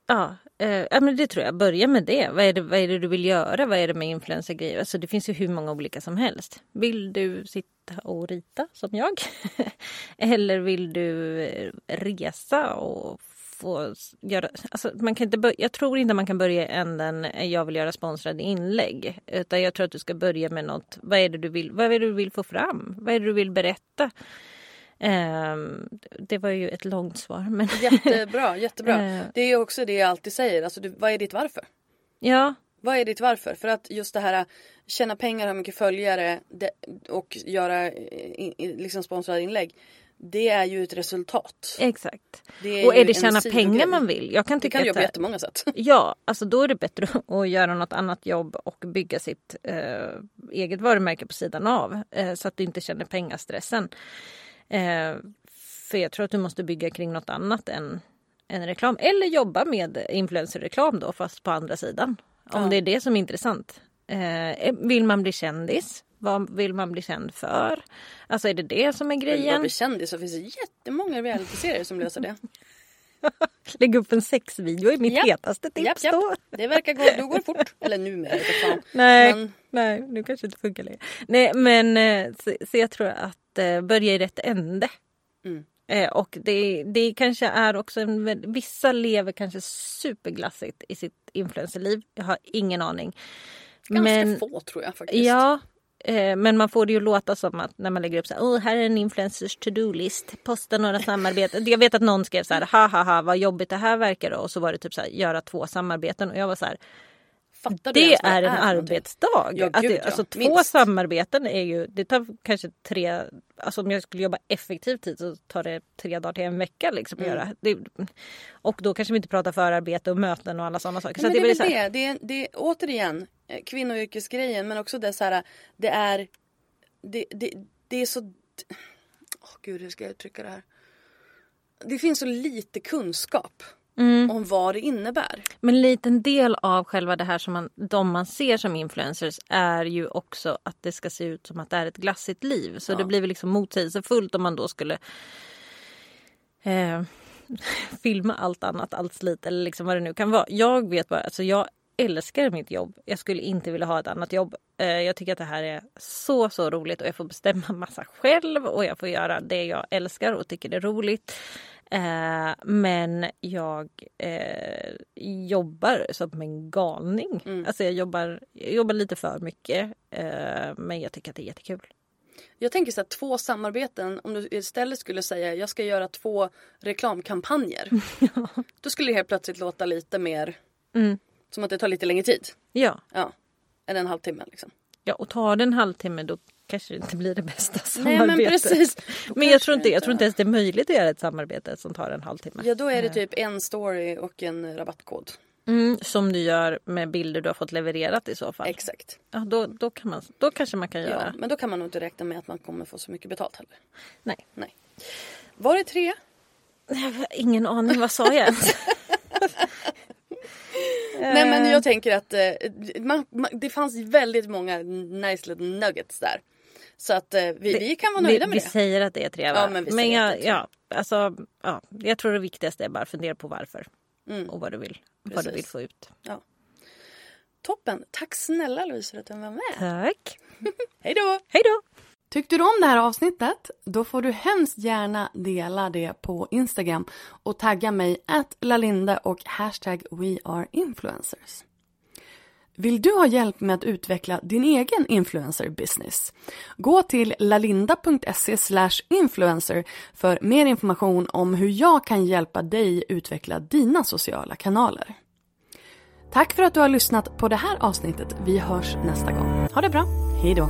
Ja, eh, ja men det tror jag. Börja med det. Vad är det, vad är det du vill göra? Vad är det med influencergrejer? Alltså det finns ju hur många olika som helst. Vill du sitta och rita som jag? Eller vill du resa och få göra... Alltså man kan inte börja, jag tror inte man kan börja i änden eh, jag vill göra sponsrade inlägg. Utan jag tror att du ska börja med något. Vad är det du vill, vad är du vill få fram? Vad är det du vill berätta? Ehm, det var ju ett långt svar. Men Jättebra, jättebra. Eh. Det är också det jag alltid säger. Alltså, du, vad är ditt varför? ja, Vad är ditt varför? För att just det här tjäna pengar, ha mycket följare det, och göra liksom sponsrade inlägg. Det är ju ett resultat. exakt. Det och är det tjäna pengar man vill? Jag kan Det tycka kan du göra på det- jättemånga sätt. Ja, alltså då är det bättre att göra något annat jobb och bygga sitt eh, eget varumärke på sidan av. Eh, så att du inte känner pengastressen. Eh, för jag tror att du måste bygga kring något annat än, än reklam. Eller jobba med influencerreklam då, fast på andra sidan. Om det är det som är intressant. Eh, vill man bli kändis? Vad vill man bli känd för? Alltså är det det som är Vill grejen? bli kändis så finns det jättemånga realityserier som löser det. Lägga upp en sexvideo är mitt Japp. hetaste tips Japp, japp. då. Det verkar gå, då går det fort. Eller numera, fan. Nej, Men nej, nu kanske inte funkar längre. Nej, men eh, så, så jag tror att eh, börja i rätt ände. Mm. Eh, och det, det kanske är också en, vissa lever kanske superglassigt i sitt influencerliv. Jag har ingen aning. ganska men, få tror jag faktiskt. Ja, Eh, men man får det ju låta som att när man lägger upp så här, oh, här är en influencers to-do-list, posta några samarbeten. Jag vet att någon skrev så här, ha ha ha vad jobbigt det här verkar då. Och så var det typ så här, göra två samarbeten. Och jag var så här, Fattar det vad är en arbetsdag. Ja, att gud, det, ja. alltså, två Minst. samarbeten är ju, det tar kanske tre, alltså om jag skulle jobba effektiv tid så tar det tre dagar till en vecka liksom Mm. göra. Det, och då kanske vi inte pratar förarbete och möten och alla sådana saker. Men så det är så här- det. Det är, det är återigen eh, kvinnoyrkesgrejen men också det så här. Det är. Det, det, det är så. Åh gud hur ska jag uttrycka det här? Det finns så lite kunskap Mm. om vad det innebär. Men en liten del av själva det här som man, de man ser som influencers är ju också att det ska se ut som att det är ett glassigt liv. Så det blir väl liksom motsägelsefullt om man då skulle eh, filma allt annat, allt slit eller liksom vad det nu kan vara. Jag vet bara, alltså jag älskar mitt jobb. Jag skulle inte vilja ha ett annat jobb. Eh, jag tycker att det här är så, så roligt och jag får bestämma massa själv och jag får göra det jag älskar och tycker det är roligt. Eh, men jag eh, jobbar som en galning. Alltså jag jobbar, jag jobbar lite för mycket. Men jag tycker att det är jättekul. Jag tänker så här, två samarbeten. Om du istället skulle säga jag ska göra två reklamkampanjer. Då skulle det helt plötsligt låta lite mer Mm. Som att det tar lite längre tid. Ja. Ja. Än en halvtimme liksom. ja, och tar det en halvtimme då kanske det inte blir det bästa Nej samarbetet. men precis. Då Men jag tror, inte, jag tror inte ens det är möjligt att göra ett samarbete som tar en halvtimme. Ja då är det typ en story och en rabattkod. Mm, som du gör med bilder du har fått levererat i så fall. Exakt. Ja, då, då, kan man, då kanske man kan Ja, göra. men då kan man nog inte räkna med att man kommer få så mycket betalt heller. Nej. Nej. Var det tre? Jag har ingen aning, vad sa jag ens? Nej men jag tänker att eh, man, man, det fanns väldigt många nice little nuggets där. Så att eh, vi, vi kan vara nöjda vi, med vi det. säger att det är tre va? Ja, men vi säger jag, ja, alltså, ja, jag tror det viktigaste är bara fundera på varför. Och vad du vill, vad du Mm. Vill få ut. Toppen. Tack snälla Louise för att du var med. Tack. Hej då! Hej då! Tyckte du om det här avsnittet? Då får du hemskt gärna dela det på Instagram och tagga mig att lalinde och hashtag weareinfluencers. Vill du ha hjälp med att utveckla din egen influencer business? Gå till lalinda.se influencer för mer information om hur jag kan hjälpa dig utveckla dina sociala kanaler. Tack för att du har lyssnat på det här avsnittet. Vi hörs nästa gång. Ha det bra. Hej då.